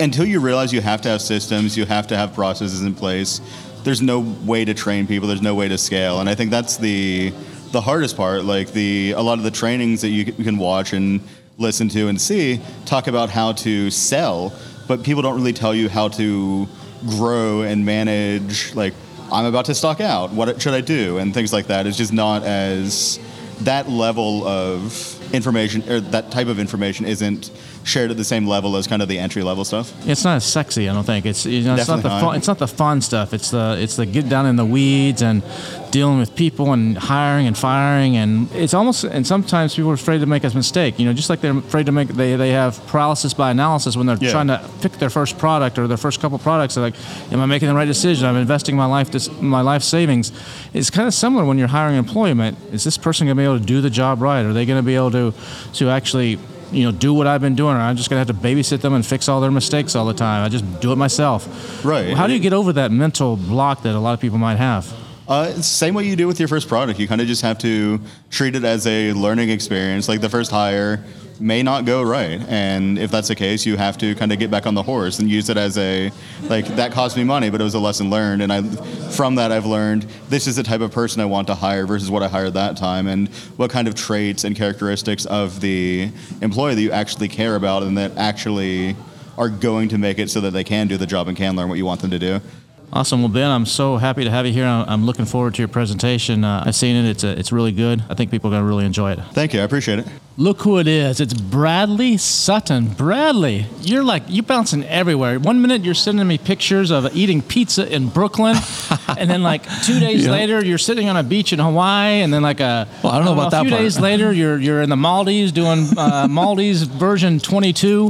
until you realize you have to have systems, you have to have processes in place. There's no way to train people. There's no way to scale, and I think that's the the hardest part. Like the a lot of the trainings that you you can watch and listen to and see talk about how to sell, but people don't really tell you how to grow and manage. Like I'm about to stock out. What should I do? And things like that. It's just not as that level of information or that type of information isn't shared at the same level as kind of the entry level stuff. It's not as sexy, I don't think. It's you know, it's not the fun, it's not the fun stuff. It's the it's the get down in the weeds and dealing with people and hiring and firing and it's almost and sometimes people are afraid to make a mistake. You know, just like they're afraid to make they, they have paralysis by analysis when they're Yeah. trying to pick their first product or their first couple products. They're like, am I making the right decision? I'm investing my life dis- my life savings. It's kind of similar when you're hiring employment. Is this person going to be able to do the job right? Are they going to be able to to actually you know, do what I've been doing, or I'm just gonna have to babysit them and fix all their mistakes all the time. I just do it myself. Right. How do you get over that mental block that a lot of people might have? Uh, same way you do with your first product. You kind of just have to treat it as a learning experience. Like the first hire may not go right, and if that's the case, you have to kind of get back on the horse and use it as a like that cost me money, but it was a lesson learned. And I, from that, I've learned this is the type of person I want to hire versus what I hired that time, and what kind of traits and characteristics of the employee that you actually care about and that actually are going to make it so that they can do the job and can learn what you want them to do. Awesome. Well, Ben, I'm so happy to have you here. I'm looking forward to your presentation. Uh, I've seen it. It's a, it's really good. I think people are going to really enjoy it. Thank you. I appreciate it. Look who it is. It's Bradley Sutton. Bradley, you're like you bouncing everywhere. One minute you're sending me pictures of eating pizza in Brooklyn, and then like two days Yeah. later you're sitting on a beach in Hawaii, and then like a Well, I don't know about a that few part. days later you're you're in the Maldives doing uh, Maldives version 22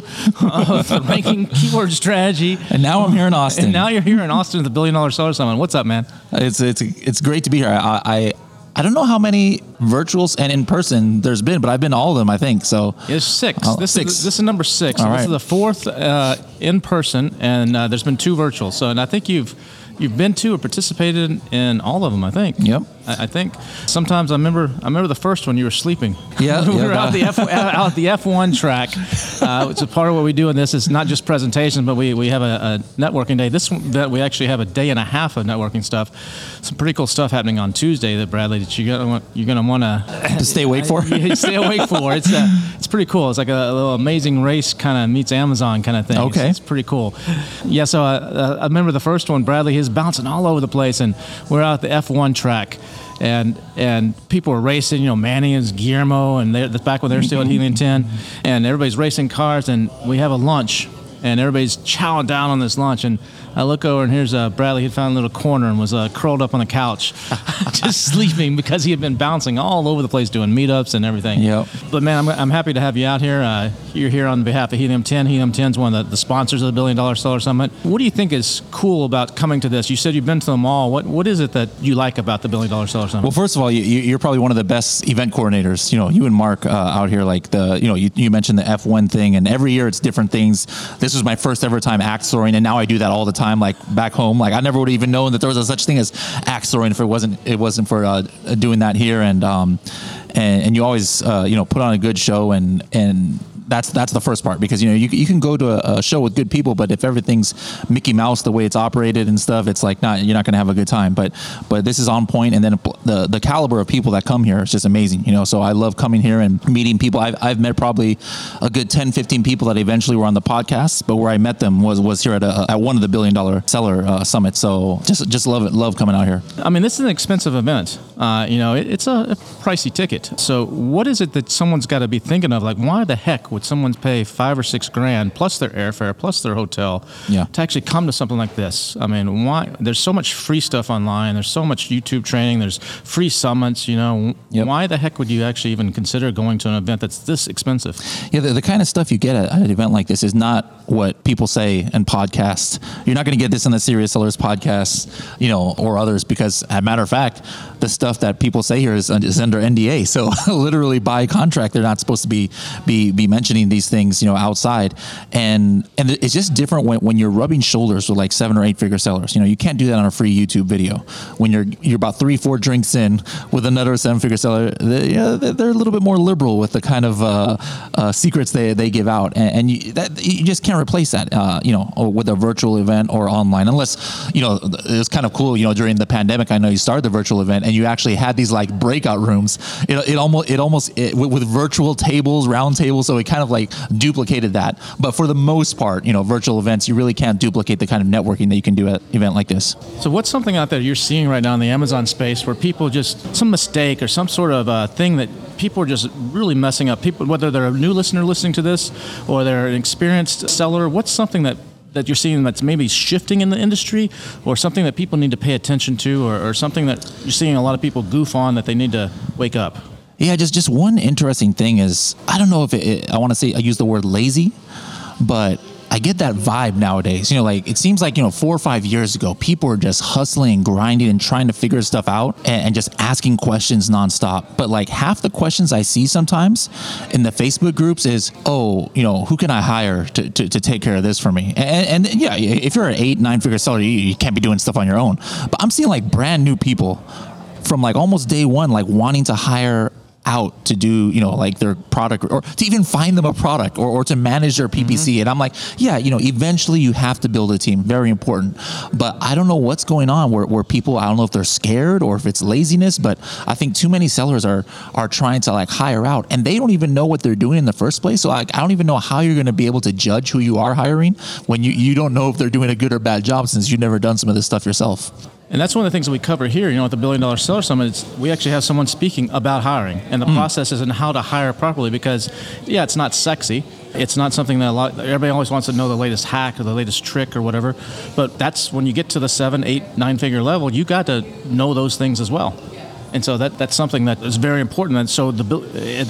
of the ranking keyword strategy. And now I'm here in Austin. And now you're here in Austin at the Billion Dollar Seller Summit. What's up, man? It's it's it's great to be here. I I, I don't know how many virtuals and in person there's been, but I've been to all of them. I think so. It's six. Oh, this six. is this is number six. All So this right. is the fourth uh, in person, and uh, there's been two virtual. So, and I think you've you've been to or participated in all of them. I think. Yep. I, I think sometimes I remember I remember the first one you were sleeping. Yeah, we yeah, were out the F out the F one track. Uh, it's a part of what we do in this. It's not just presentations, but we, we have a, a networking day. This one- that we actually have a day and a half of networking stuff. Some pretty cool stuff happening on Tuesday that Bradley that you gonna want, you're gonna want to stay awake for? stay awake for. It's uh, it's pretty cool. It's like a, a little amazing race kind of meets Amazon kind of thing. Okay. it's, pretty cool. Yeah, so uh, uh, I remember the first one. Bradley, he's bouncing all over the place, and we're out at the F1 track. And and people were racing, you know, Manny and Guillermo, and they're, that's back when they're still at mm-hmm. Helium 10, and everybody's racing cars, and we have a lunch, and everybody's chowing down on this lunch. And I look over and here's uh, Bradley. He found a little corner and was uh, curled up on a couch, just sleeping because he had been bouncing all over the place doing meetups and everything. Yep. But man, I'm, I'm happy to have you out here. Uh, you're here on behalf of Helium 10. Helium 10 is one of the, the sponsors of the Billion Dollar Seller Summit. What do you think is cool about coming to this? You said you've been to them all. What What is it that you like about the Billion Dollar Seller Summit? Well, first of all, you, you're probably one of the best event coordinators. You know, you and Mark uh, out here, like the, you know, you, you mentioned the F1 thing, and every year it's different things. This was my first ever time axe throwing, and now I do that all the time. Like back home, like I never would have even known that there was a such thing as axe throwing if it wasn't it wasn't for uh, doing that here. And um, and, and you always uh, you know put on a good show and and that's that's the first part because you know you, you can go to a, a show with good people, but if everything's Mickey Mouse the way it's operated and stuff, it's like not you're not going to have a good time. But but this is on point, and then the the caliber of people that come here is just amazing. You know, so I love coming here and meeting people. I've, I've met probably a good 10, 15 people that eventually were on the podcast, but where I met them was was here at a, at one of the billion dollar seller uh, summits. So just just love it, love coming out here. I mean, this is an expensive event. Uh, you know, it, it's a pricey ticket. So, what is it that someone's got to be thinking of? Like, why the heck would someone pay five or six grand plus their airfare plus their hotel Yeah. to actually come to something like this? I mean, why? There's so much free stuff online. There's so much YouTube training. There's free summits. You know, why the heck would you actually even consider going to an event that's this expensive? Yeah, the, the kind of stuff you get at, at an event like this is not what people say in podcasts. You're not going to get this in the Serious Sellers podcast, you know, or others, because, as a matter of fact, the stuff that people say here is, is under NDA. So, literally by contract, they're not supposed to be be be mentioning these things, you know, outside. And and it's just different when, when you're rubbing shoulders with like seven or eight figure sellers. You know, you can't do that on a free YouTube video. When you're you're about three four drinks in with another seven figure seller, they, they're a little bit more liberal with the kind of uh, uh, secrets they, they give out, and, and you, that, you just can't replace that. Uh, you know, with a virtual event or online, unless you know it was kind of cool. You know, during the pandemic, I know you started the virtual event, and you actually had these like breakout rooms. It, it almost it almost it, with, with virtual tables, round tables, so it kind of like duplicated that. But for the most part, you know, virtual events, you really can't duplicate the kind of networking that you can do at an event like this. So, what's something out there you're seeing right now in the Amazon space where people just some mistake or some sort of uh, thing that people are just really messing up? People, whether they're a new listener listening to this or they're an experienced seller, what's something that that you're seeing that's maybe shifting in the industry, or something that people need to pay attention to, or, or something that you're seeing a lot of people goof on that they need to wake up? Yeah, just just one interesting thing is I don't know if it, it- I want to say I use the word lazy, but I get that vibe nowadays. You know, like it seems like you know four or five years ago, people were just hustling and grinding and trying to figure stuff out and, and just asking questions nonstop. But like half the questions I see sometimes in the Facebook groups is, oh, you know, who can I hire to, to, to take care of this for me? And, and yeah, if you're an eight nine figure seller, you, you can't be doing stuff on your own. But I'm seeing like brand new people from like almost day one, like wanting to hire out to do, you know, like their product or to even find them a product or, or to manage their PPC. Mm-hmm. And I'm like, yeah, you know, eventually you have to build a team. Very important. But I don't know what's going on where, where people, I don't know if they're scared or if it's laziness, but I think too many sellers are are trying to like hire out and they don't even know what they're doing in the first place. So like, I don't even know how you're going to be able to judge who you are hiring when you, you don't know if they're doing a good or bad job since you've never done some of this stuff yourself. And that's one of the things that we cover here, you know, at the Billion Dollar Seller Summit. We actually have someone speaking about hiring and the processes and how to hire properly because, yeah, it's not sexy. It's not something that a lot, everybody always wants to know the latest hack or the latest trick or whatever. But that's when you get to the seven, eight, nine figure level, you got to know those things as well. And so that, that's something that is very important. And so the,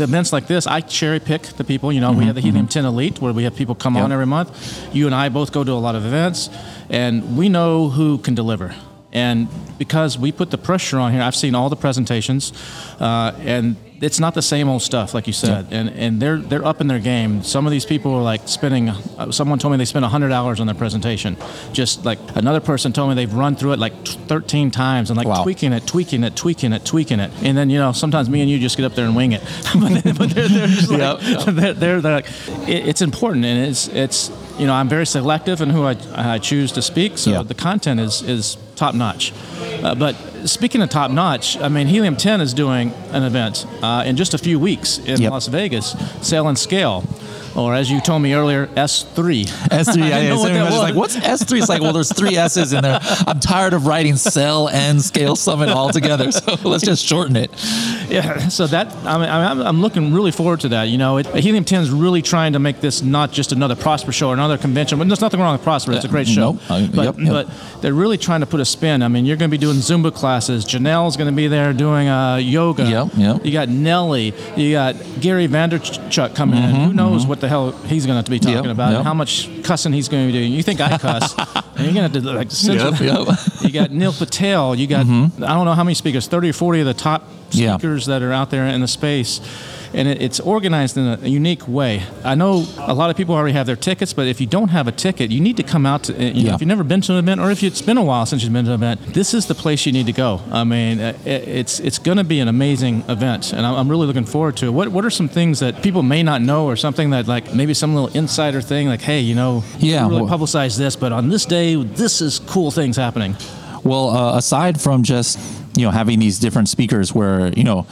events like this, I cherry pick the people. You know, we Mhm, have the Helium 10 Elite where we have people come on every month. You and I both go to a lot of events, and we know who can deliver. And because we put the pressure on here, I've seen all the presentations, uh, and it's not the same old stuff, like you said. And and they're they're up in their game. Some of these people are like spending. Uh, someone told me they spent hundred hours on their presentation. Just like another person told me they've run through it like t- thirteen times and like tweaking it, tweaking it, tweaking it, tweaking it. And then you know sometimes me and you just get up there and wing it. but, then- but they're, they're just like they're, they're, they're like it, it's important and it's it's you know I'm very selective in who I, I choose to speak. So the content is is top notch. Uh, but speaking of top notch, I mean, Helium 10 is doing an event uh, in just a few weeks in Las Vegas, Sale and Scale. Or as you told me earlier, S3. S3, yeah, yeah. Everyone's just like, what's S3? It's like, well, there's three S's in there. I'm tired of writing sell and scale summit all together. So let's just shorten it. Yeah, so that I mean, I'm, I'm looking really forward to that. You know, it, Helium 10 is really trying to make this not just another Prosper show or another convention. But there's nothing wrong with Prosper; it's a great show. Nope. Uh, but, yep, yep. but they're really trying to put a spin. I mean, you're going to be doing Zumba classes. Janelle's going to be there doing uh, yoga. Yep, yep. You got Nelly. You got Gary Vaynerchuk coming in. Who knows what the hell he's going to have to be talking Mm-hmm, Yep, about? yep. How much cussing he's going to be doing? You think I cuss? and you're going to have to like. Yep, yep. you got Neil Patel. You got I don't know how many speakers, 30 or 40 of the top Yeah. speakers that are out there in the space. And it, it's organized in a, unique way. I know a lot of people already have their tickets, but if you don't have a ticket, you need to come out to. You know, Yeah. If you've never been to an event, or if it's been a while since you've been to an event, this is the place you need to go. I mean, uh, it, it's it's going to be an amazing event, and I'm, I'm really looking forward to it. What What are some things that people may not know, or something that like maybe some little insider thing, like, hey, you know, Yeah, really well- publicize this, but on this day, this is cool things happening. Well, uh, aside from just you know having these different speakers, where you know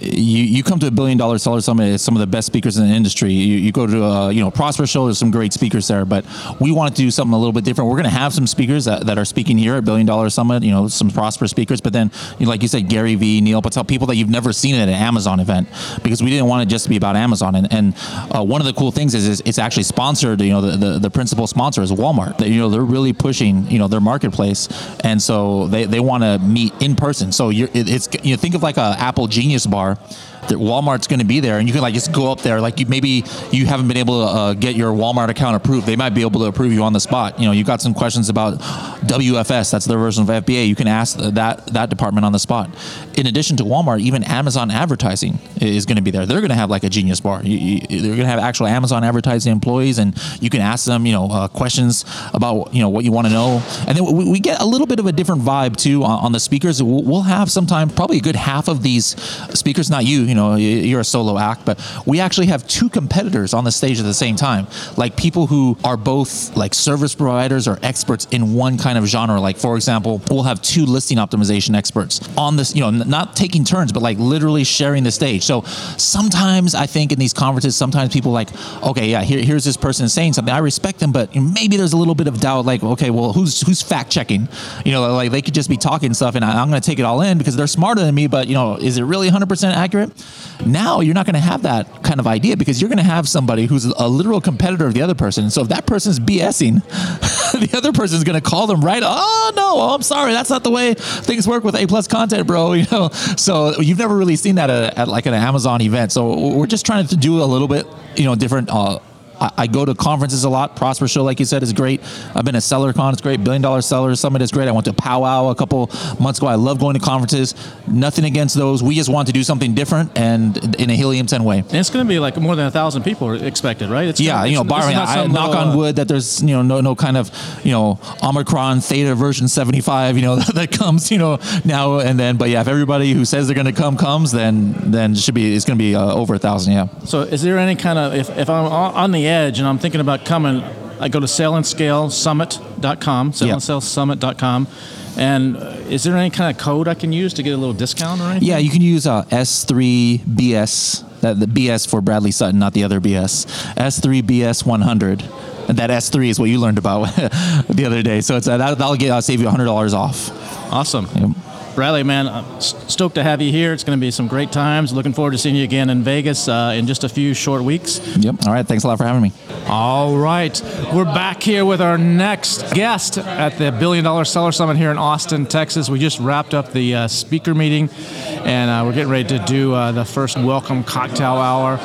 you, you come to a billion dollar seller summit, some of the best speakers in the industry. You, you go to a you know Prosper show, there's some great speakers there, but we want to do something a little bit different. We're going to have some speakers that, that are speaking here at Billion Dollar Summit, you know, some Prosper speakers, but then you know, like you said, Gary Vee, Neil Patel, people that you've never seen at an Amazon event, because we didn't want it just to be about Amazon. And, and uh, one of the cool things is, is it's actually sponsored. You know, the, the, the principal sponsor is Walmart. They, you know, they're really pushing you know their marketplace, and so they, they want to meet in person. So you're it, it's you know think of like a Apple Genius Bar are. That Walmart's going to be there, and you can like just go up there. Like you maybe you haven't been able to uh, get your Walmart account approved. They might be able to approve you on the spot. You know, you got some questions about WFS. That's their version of FBA. You can ask that that department on the spot. In addition to Walmart, even Amazon advertising is going to be there. They're going to have like a Genius Bar. You, you, they're going to have actual Amazon advertising employees, and you can ask them, you know, uh, questions about you know what you want to know. And then we, we get a little bit of a different vibe too on, on the speakers. We'll, we'll have sometime probably a good half of these speakers, not you, you know, y- you're a solo act, but we actually have two competitors on the stage at the same time, like people who are both like service providers or experts in one kind of genre. Like for example, we'll have two listing optimization experts on this, you know, not taking turns, but like literally sharing the stage. So sometimes I think in these conferences, sometimes people like, okay, yeah, here, here's this person saying something. I respect them, but maybe there's a little bit of doubt. Like, okay, well, who's who's fact checking? You know, like they could just be talking stuff, and I, I'm going to take it all in because they're smarter than me. But you know, is it really 100% accurate? Now you're not going to have that kind of idea because you're going to have somebody who's a literal competitor of the other person. So if that person's BSing, the other person's going to call them right. Oh no, oh, I'm sorry, that's not the way things work with A plus content, bro. You know, so you've never really seen that at, at like an Amazon event. So we're just trying to do a little bit, you know, different. Uh, I, I go to conferences a lot. Prosper Show, like you said, is great. I've been at SellerCon, it's great. Billion Dollar Seller Summit is great. I went to Powwow a couple months ago. I love going to conferences. Nothing against those. We just want to do something different and in a helium 10 way. And it's going to be like more than a thousand people are expected, right? It's Yeah, gonna- you know, it's- this is barring I, knock little, on uh, wood that there's you know no no kind of you know Omicron Theta version 75 you know that, comes you know now and then. But yeah, if everybody who says they're going to come comes, then then it should be it's going to be uh, over a thousand. Yeah. So, is there any kind of if, if I'm on on the edge and I'm thinking about coming, I go to sellandscalesummit.com, sellandscalesummit.com, and uh, is there any kind of code I can use to get a little discount or anything? Yeah, you can use uh, S3BS, that the BS for Bradley Sutton, not the other BS. S3BS100. And that S3 is what you learned about the other day. So it's uh, that, that'll get uh, save you $100 off. Awesome. Bradley, man, I'm stoked to have you here. It's going to be some great times. Looking forward to seeing you again in Vegas uh, in just a few short weeks. Yep. All right. Thanks a lot for having me. All right. We're back here with our next guest at the Billion Dollar Seller Summit here in Austin, Texas. We just wrapped up the uh, speaker meeting and uh, we're getting ready to do uh, the first welcome cocktail hour.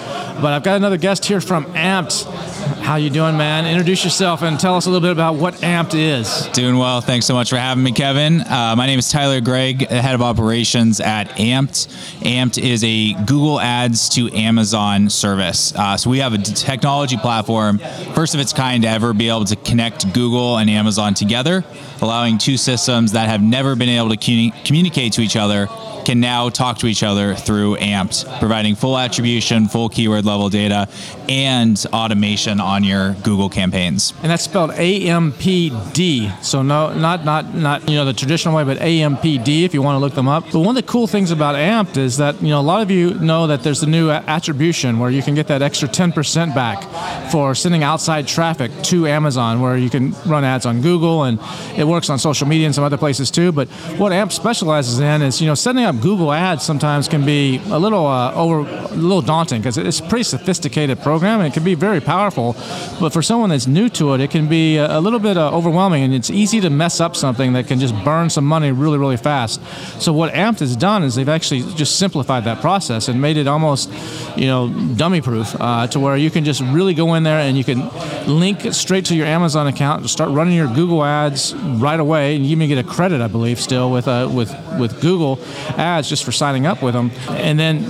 But I've got another guest here from Ampd. How you doing, man? Introduce yourself and tell us a little bit about what Ampd is. Doing well. Thanks so much for having me, Kevin. Uh, my name is Tyler Gregg, head of operations at Ampd. Ampd is a Google Ads to Amazon service. Uh, so we have a technology platform, first of its kind to ever be able to connect Google and Amazon together, allowing two systems that have never been able to commu- communicate to each other can now talk to each other through Ampd, providing full attribution, full keyword level data, and automation on your Google campaigns. And that's spelled A M P D. So no, not not not you know the traditional way, but A M P D if you want to look them up. But one of the cool things about Ampd is that you know a lot of you know that there's a new uh, attribution where you can get that extra 10% back for sending outside traffic to Amazon, where you can run ads on Google and it works on social media and some other places too. But what Ampd specializes in is you know setting up up Google Ads sometimes can be a little uh, over, a little daunting because it's a pretty sophisticated program it can be very powerful. But for someone that's new to it, it can be a, little bit uh, overwhelming and it's easy to mess up something that can just burn some money really, really fast. So what Ampd has done is they've actually just simplified that process and made it almost, you know, dummy proof uh, to where you can just really go in there and you can link straight to your Amazon account, and start running your Google ads right away, and you even get a credit, I believe, still with uh, with with Google ads just for signing up with them, and then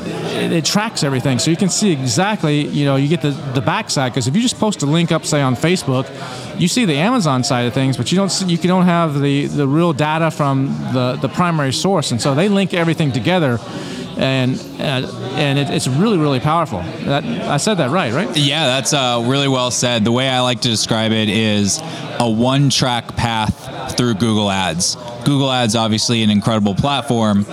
it, it tracks everything, so you can see exactly, you know, you get the the backside because if you just post a link up, say on Facebook, you see the Amazon side of things, but you don't see, you don't have the the real data from the the primary source, and so they link everything together and uh, and it, it's really really powerful. That, I said that right, right? Yeah, that's uh, really well said. The way I like to describe it is a one-track path through Google Ads. Google Ads, obviously, an incredible platform,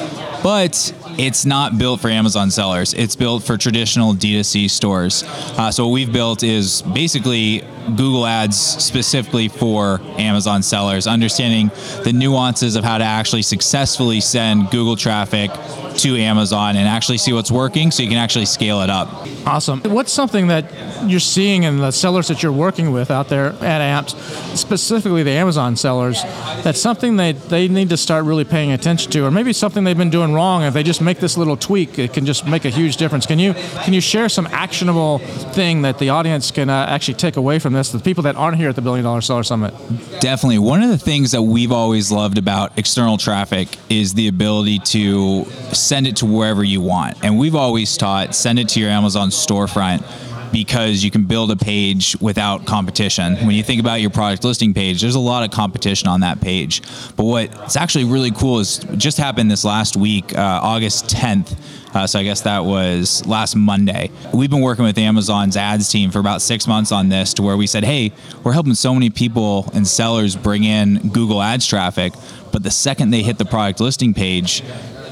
but it's not built for Amazon sellers. It's built for traditional D2C stores. Uh, so what we've built is basically Google Ads specifically for Amazon sellers, understanding the nuances of how to actually successfully send Google traffic to Amazon and actually see what's working so you can actually scale it up. Awesome. What's something that you're seeing in the sellers that you're working with out there at Ampd, specifically the Amazon sellers, that's something that they need to start really paying attention to, or maybe something they've been doing wrong. If they just make this little tweak, it can just make a huge difference. Can you can you share some actionable thing that the audience can uh, actually take away from this? The people that aren't here at the Billion Dollar Seller Summit. Definitely. One of the things that we've always loved about external traffic is the ability to send it to wherever you want. And we've always taught send it to your Amazon storefront because you can build a page without competition. When you think about your product listing page, there's a lot of competition on that page. But what's actually really cool is just happened this last week, uh, August 10th. Uh, so I guess that was last Monday. We've been working with Amazon's ads team for about six months on this, to where we said, "Hey, we're helping so many people and sellers bring in Google Ads traffic, but the second they hit the product listing page,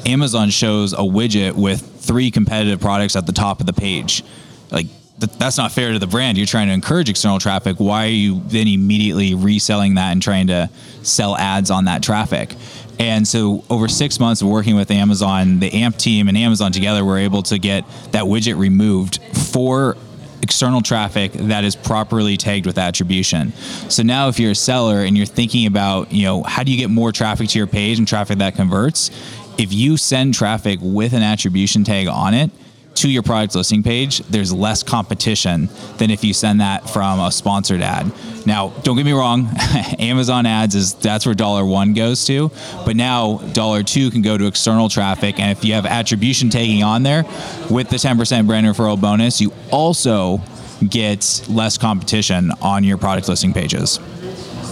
Amazon shows a widget with three competitive products at the top of the page. Like th- that's not fair to the brand. You're trying to encourage external traffic. Why are you then immediately reselling that and trying to sell ads on that traffic? And so, over six months of working with Amazon, the AMP team and Amazon together were able to get that widget removed for external traffic that is properly tagged with attribution. So now if you're a seller and you're thinking about, you know, how do you get more traffic to your page and traffic that converts, if you send traffic with an attribution tag on it, to your product listing page, there's less competition than if you send that from a sponsored ad. Now, don't get me wrong, Amazon ads is that's where dollar one goes to, but now dollar two can go to external traffic. And if you have attribution taking on there with the 10% brand referral bonus, you also get less competition on your product listing pages.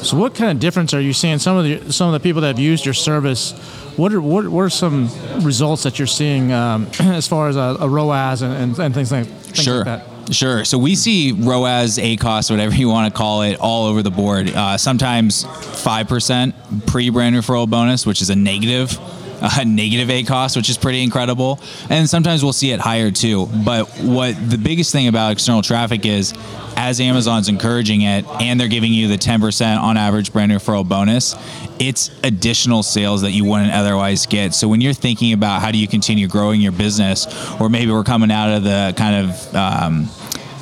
So, what kind of difference are you seeing? Some of the some of the people that have used your service what are what, what are some results that you're seeing um, as far as a, a ROAS and, and, and, things like things sure. like that? Sure. So we see ROAS, ACOS, whatever you want to call it, all over the board. Uh, sometimes 5% pre brand referral bonus, which is a negative a negative ACOS, which is pretty incredible. And sometimes we'll see it higher too. But what the biggest thing about external traffic is, as Amazon's encouraging it and they're giving you the 10% on average brand referral bonus, it's additional sales that you wouldn't otherwise get. So when you're thinking about how do you continue growing your business, or maybe we're coming out of the kind of um,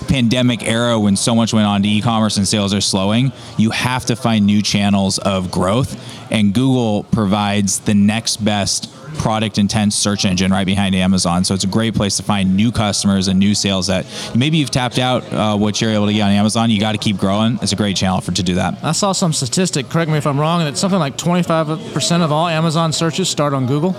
pandemic era when so much went on to e-commerce and sales are slowing, you have to find new channels of growth. And Google provides the next best product intense search engine right behind Amazon. So it's a great place to find new customers and new sales that maybe you've tapped out uh, what you're able to get on Amazon. You got to keep growing. It's a great channel for to do that. I saw some statistic. Correct me if I'm wrong. That something like 25% of all Amazon searches start on Google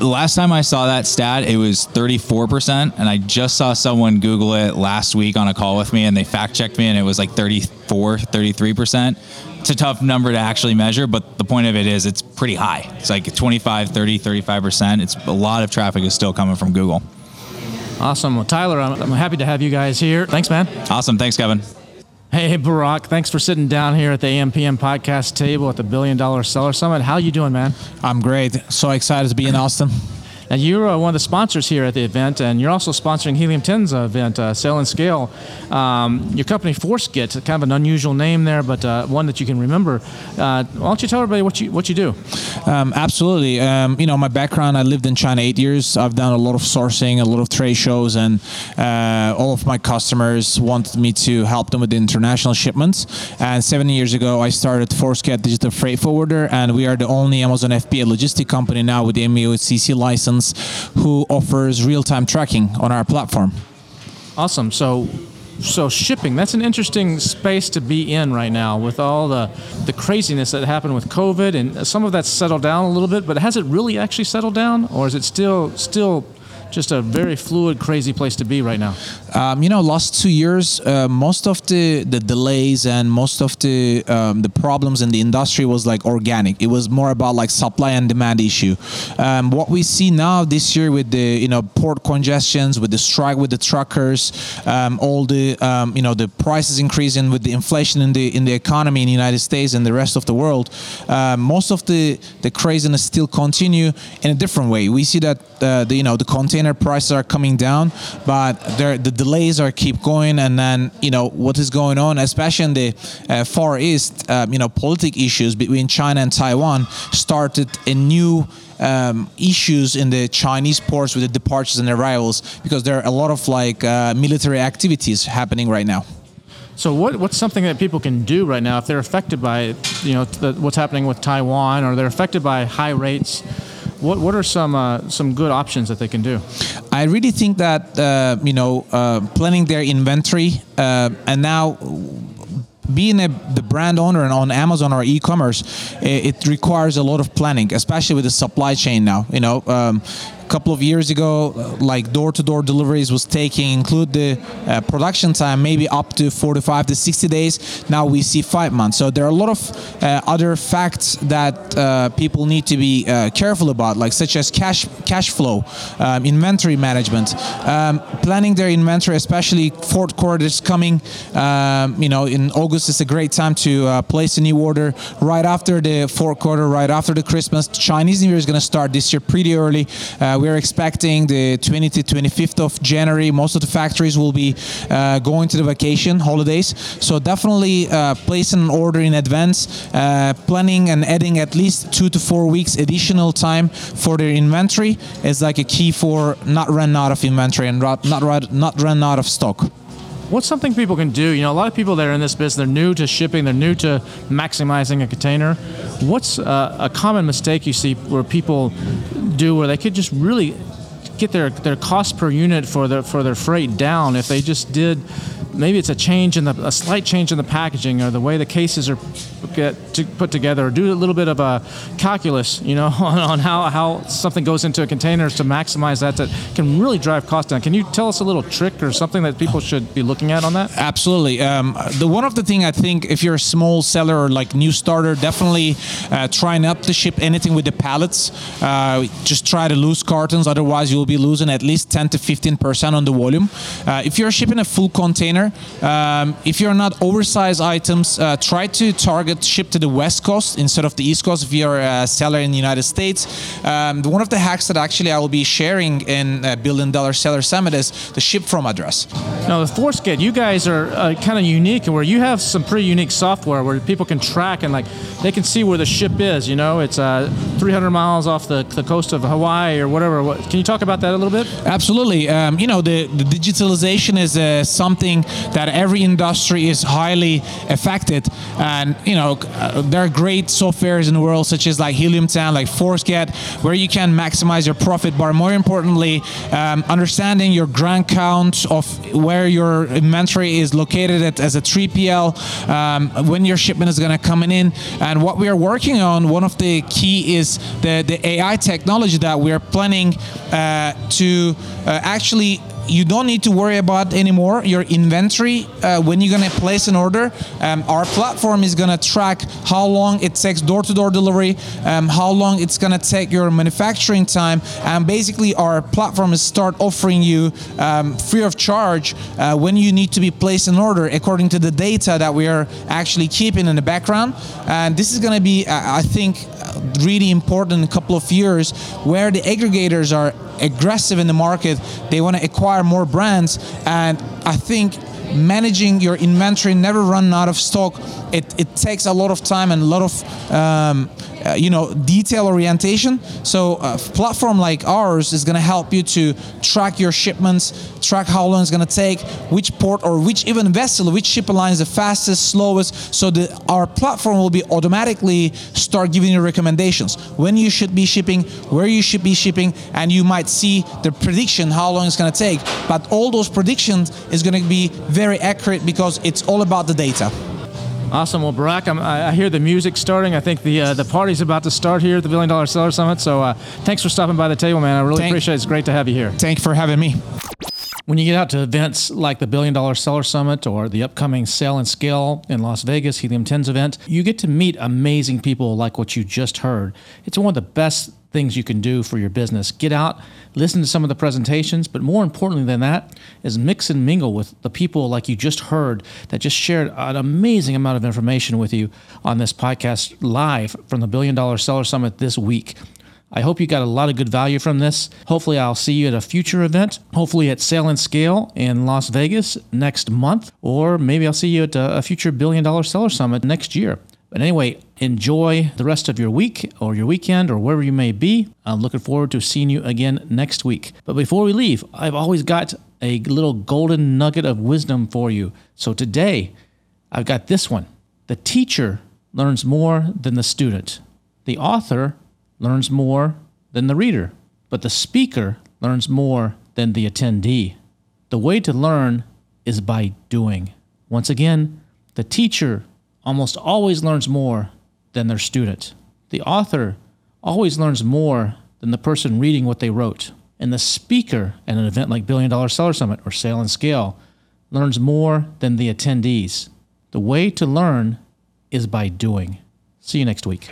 last time I saw that stat, it was 34%. And I just saw someone Google it last week on a call with me and they fact checked me and it was like 34, 33%. It's a tough number to actually measure, but the point of it is it's pretty high. It's like 25, 30, 35%. It's a lot of traffic is still coming from Google. Awesome. Well, Tyler, I'm, I'm happy to have you guys here. Thanks, man. Awesome. Thanks, Kevin. Hey, Burak, thanks for sitting down here at the AMPM podcast table at the Billion Dollar Seller Summit. How you doing, man? I'm great. So excited to be in Austin. Now, you're uh, one of the sponsors here at the event, and you're also sponsoring Helium 10's event, uh, Sell and Scale. Um, your company, ForceGet, kind of an unusual name there, but uh, one that you can remember. Uh, why don't you tell everybody what you what you do? Um, absolutely. Um, you know, my background, I lived in China eight years. I've done a lot of sourcing, a lot of trade shows, and uh, all of my customers wanted me to help them with the international shipments. And seven years ago, I started ForceGet Digital Freight Forwarder, and we are the only Amazon FBA logistic company now with the NVOCC license who offers real-time tracking on our platform. Awesome. So, so shipping that's an interesting space to be in right now with all the the craziness that happened with COVID, and some of that's settled down a little bit. But has it really actually settled down, or is it still still just a very fluid, crazy place to be right now? Um, you know, last two years, uh, most of the, the delays and most of the um, the problems in the industry was like organic. It was more about like supply and demand issue. Um, what we see now this year with the you know port congestions, with the strike with the truckers, um, all the um, you know the prices increasing with the inflation in the in the economy in the United States and the rest of the world, uh, most of the the craziness still continue in a different way. We see that uh, the you know the container prices are coming down, but the delays are keep going, and then you know what is going on, especially in the uh, Far East. Um, you know, political issues between China and Taiwan started a new. Um, issues in the Chinese ports with the departures and arrivals because there are a lot of like uh, military activities happening right now. So what what's something that people can do right now if they're affected by you know the, what's happening with Taiwan or they're affected by high rates? What what are some uh, some good options that they can do? I really think that uh, you know uh, planning their inventory uh, and now being a, the brand owner and on Amazon or e-commerce, it, it, requires a lot of planning, especially with the supply chain now. You know, um, a couple of years ago, like door-to-door deliveries was taking include the uh, production time maybe up to 45 to 60 days. Now we see five months. So there are a lot of uh, other facts that uh, people need to be uh, careful about, like such as cash cash flow, um, inventory management, um, planning their inventory, especially fourth quarter is coming. Um, you know, in August is a great time to uh, place a new order right after the fourth quarter, right after the Christmas. Chinese New Year is going to start this year pretty early. Uh, uh, we're expecting the 20 to 25th of January. Most of the factories will be uh, going to the vacation holidays. So definitely uh, placing an order in advance, uh, planning and adding at least two to four weeks additional time for their inventory is like a key for not run out of inventory and not not, not run out of stock what's something people can do? You know, a lot of people that are in this business, they're new to shipping, they're new to maximizing a container. What's uh, a common mistake you see where people do where they could just really get their, their cost per unit for their for their freight down if they just did maybe it's a change in the a slight change in the packaging or the way the cases are get to put together or do a little bit of a calculus you know on, on how, how something goes into a container to maximize that that can really drive cost down. Can you tell us a little trick or something that people should be looking at on that? Absolutely. Um, the one of the thing i think if you're a small seller or like new starter definitely uh, try not to ship anything with the pallets. Uh, just try to lose cartons otherwise you'll be losing at least 10 to 15 percent on the volume. Uh, if you're shipping a full container um, if you're not oversized items, uh, try to target ship to the West Coast instead of the East Coast if you're a seller in the United States. Um, one of the hacks that actually I will be sharing in uh, Billion Dollar Seller Summit is the ship from address. Now, the ForceGet, you guys are uh, kind of unique where you have some pretty unique software where people can track and like they can see where the ship is. You know, it's uh, 300 miles off the, the coast of Hawaii or whatever. What, can you talk about that a little bit? Absolutely. Um, you know, the, the digitalization is uh, something that every industry is highly affected. And you know, uh, there are great softwares in the world, such as like Helium 10, like ForceGet, where you can maximize your profit. But more importantly, um, understanding your grand count of where your inventory is located at, as a 3PL, um, when your shipment is going to come in. And what we are working on, one of the key is the, the AI technology that we are planning uh, to uh, actually you don't need to worry about anymore your inventory uh, when you're gonna place an order. Um, our platform is gonna track how long it takes door-to-door delivery, um, how long it's gonna take your manufacturing time, and basically our platform is start offering you um, free of charge uh, when you need to be placed an order according to the data that we are actually keeping in the background. And this is gonna be, uh, I think, really important in a couple of years where the aggregators are aggressive in the market. They want to acquire more brands, and I think managing your inventory, never run out of stock. It, it takes a lot of time and a lot of um, uh, you know detail orientation. So a platform like ours is going to help you to track your shipments, track how long it's going to take, which port or which even vessel, which ship line is the fastest, slowest. So the, our platform will be automatically start giving you recommendations when you should be shipping, where you should be shipping, and you might see the prediction how long it's going to take. But all those predictions is going to be very accurate because it's all about the data. Awesome. Well, Burak, I'm, I I hear the music starting. I think the uh, the party's about to start here at the Billion Dollar Seller Summit. So uh, thanks for stopping by the table, man. I really Thank- appreciate it. It's great to have you here. Thank you for having me. When you get out to events like the Billion Dollar Seller Summit or the upcoming Sell and Scale in Las Vegas, Helium 10's event, you get to meet amazing people like what you just heard. It's one of the best things you can do for your business. Get out, listen to some of the presentations, but more importantly than that is mix and mingle with the people like you just heard that just shared an amazing amount of information with you on this podcast live from the Billion Dollar Seller Summit this week. I hope you got a lot of good value from this. Hopefully, I'll see you at a future event, hopefully at Sell and Scale in Las Vegas next month, or maybe I'll see you at a, future Billion Dollar Seller Summit next year. But anyway, enjoy the rest of your week or your weekend or wherever you may be. I'm looking forward to seeing you again next week. But before we leave, I've always got a little golden nugget of wisdom for you. So today, I've got this one The teacher learns more than the student, the author learns more than the reader, but the speaker learns more than the attendee. The way to learn is by doing. Once again, the teacher almost always learns more than their student. The author always learns more than the person reading what they wrote. And the speaker at an event like Billion Dollar Seller Summit or Sell and Scale learns more than the attendees. The way to learn is by doing. See you next week.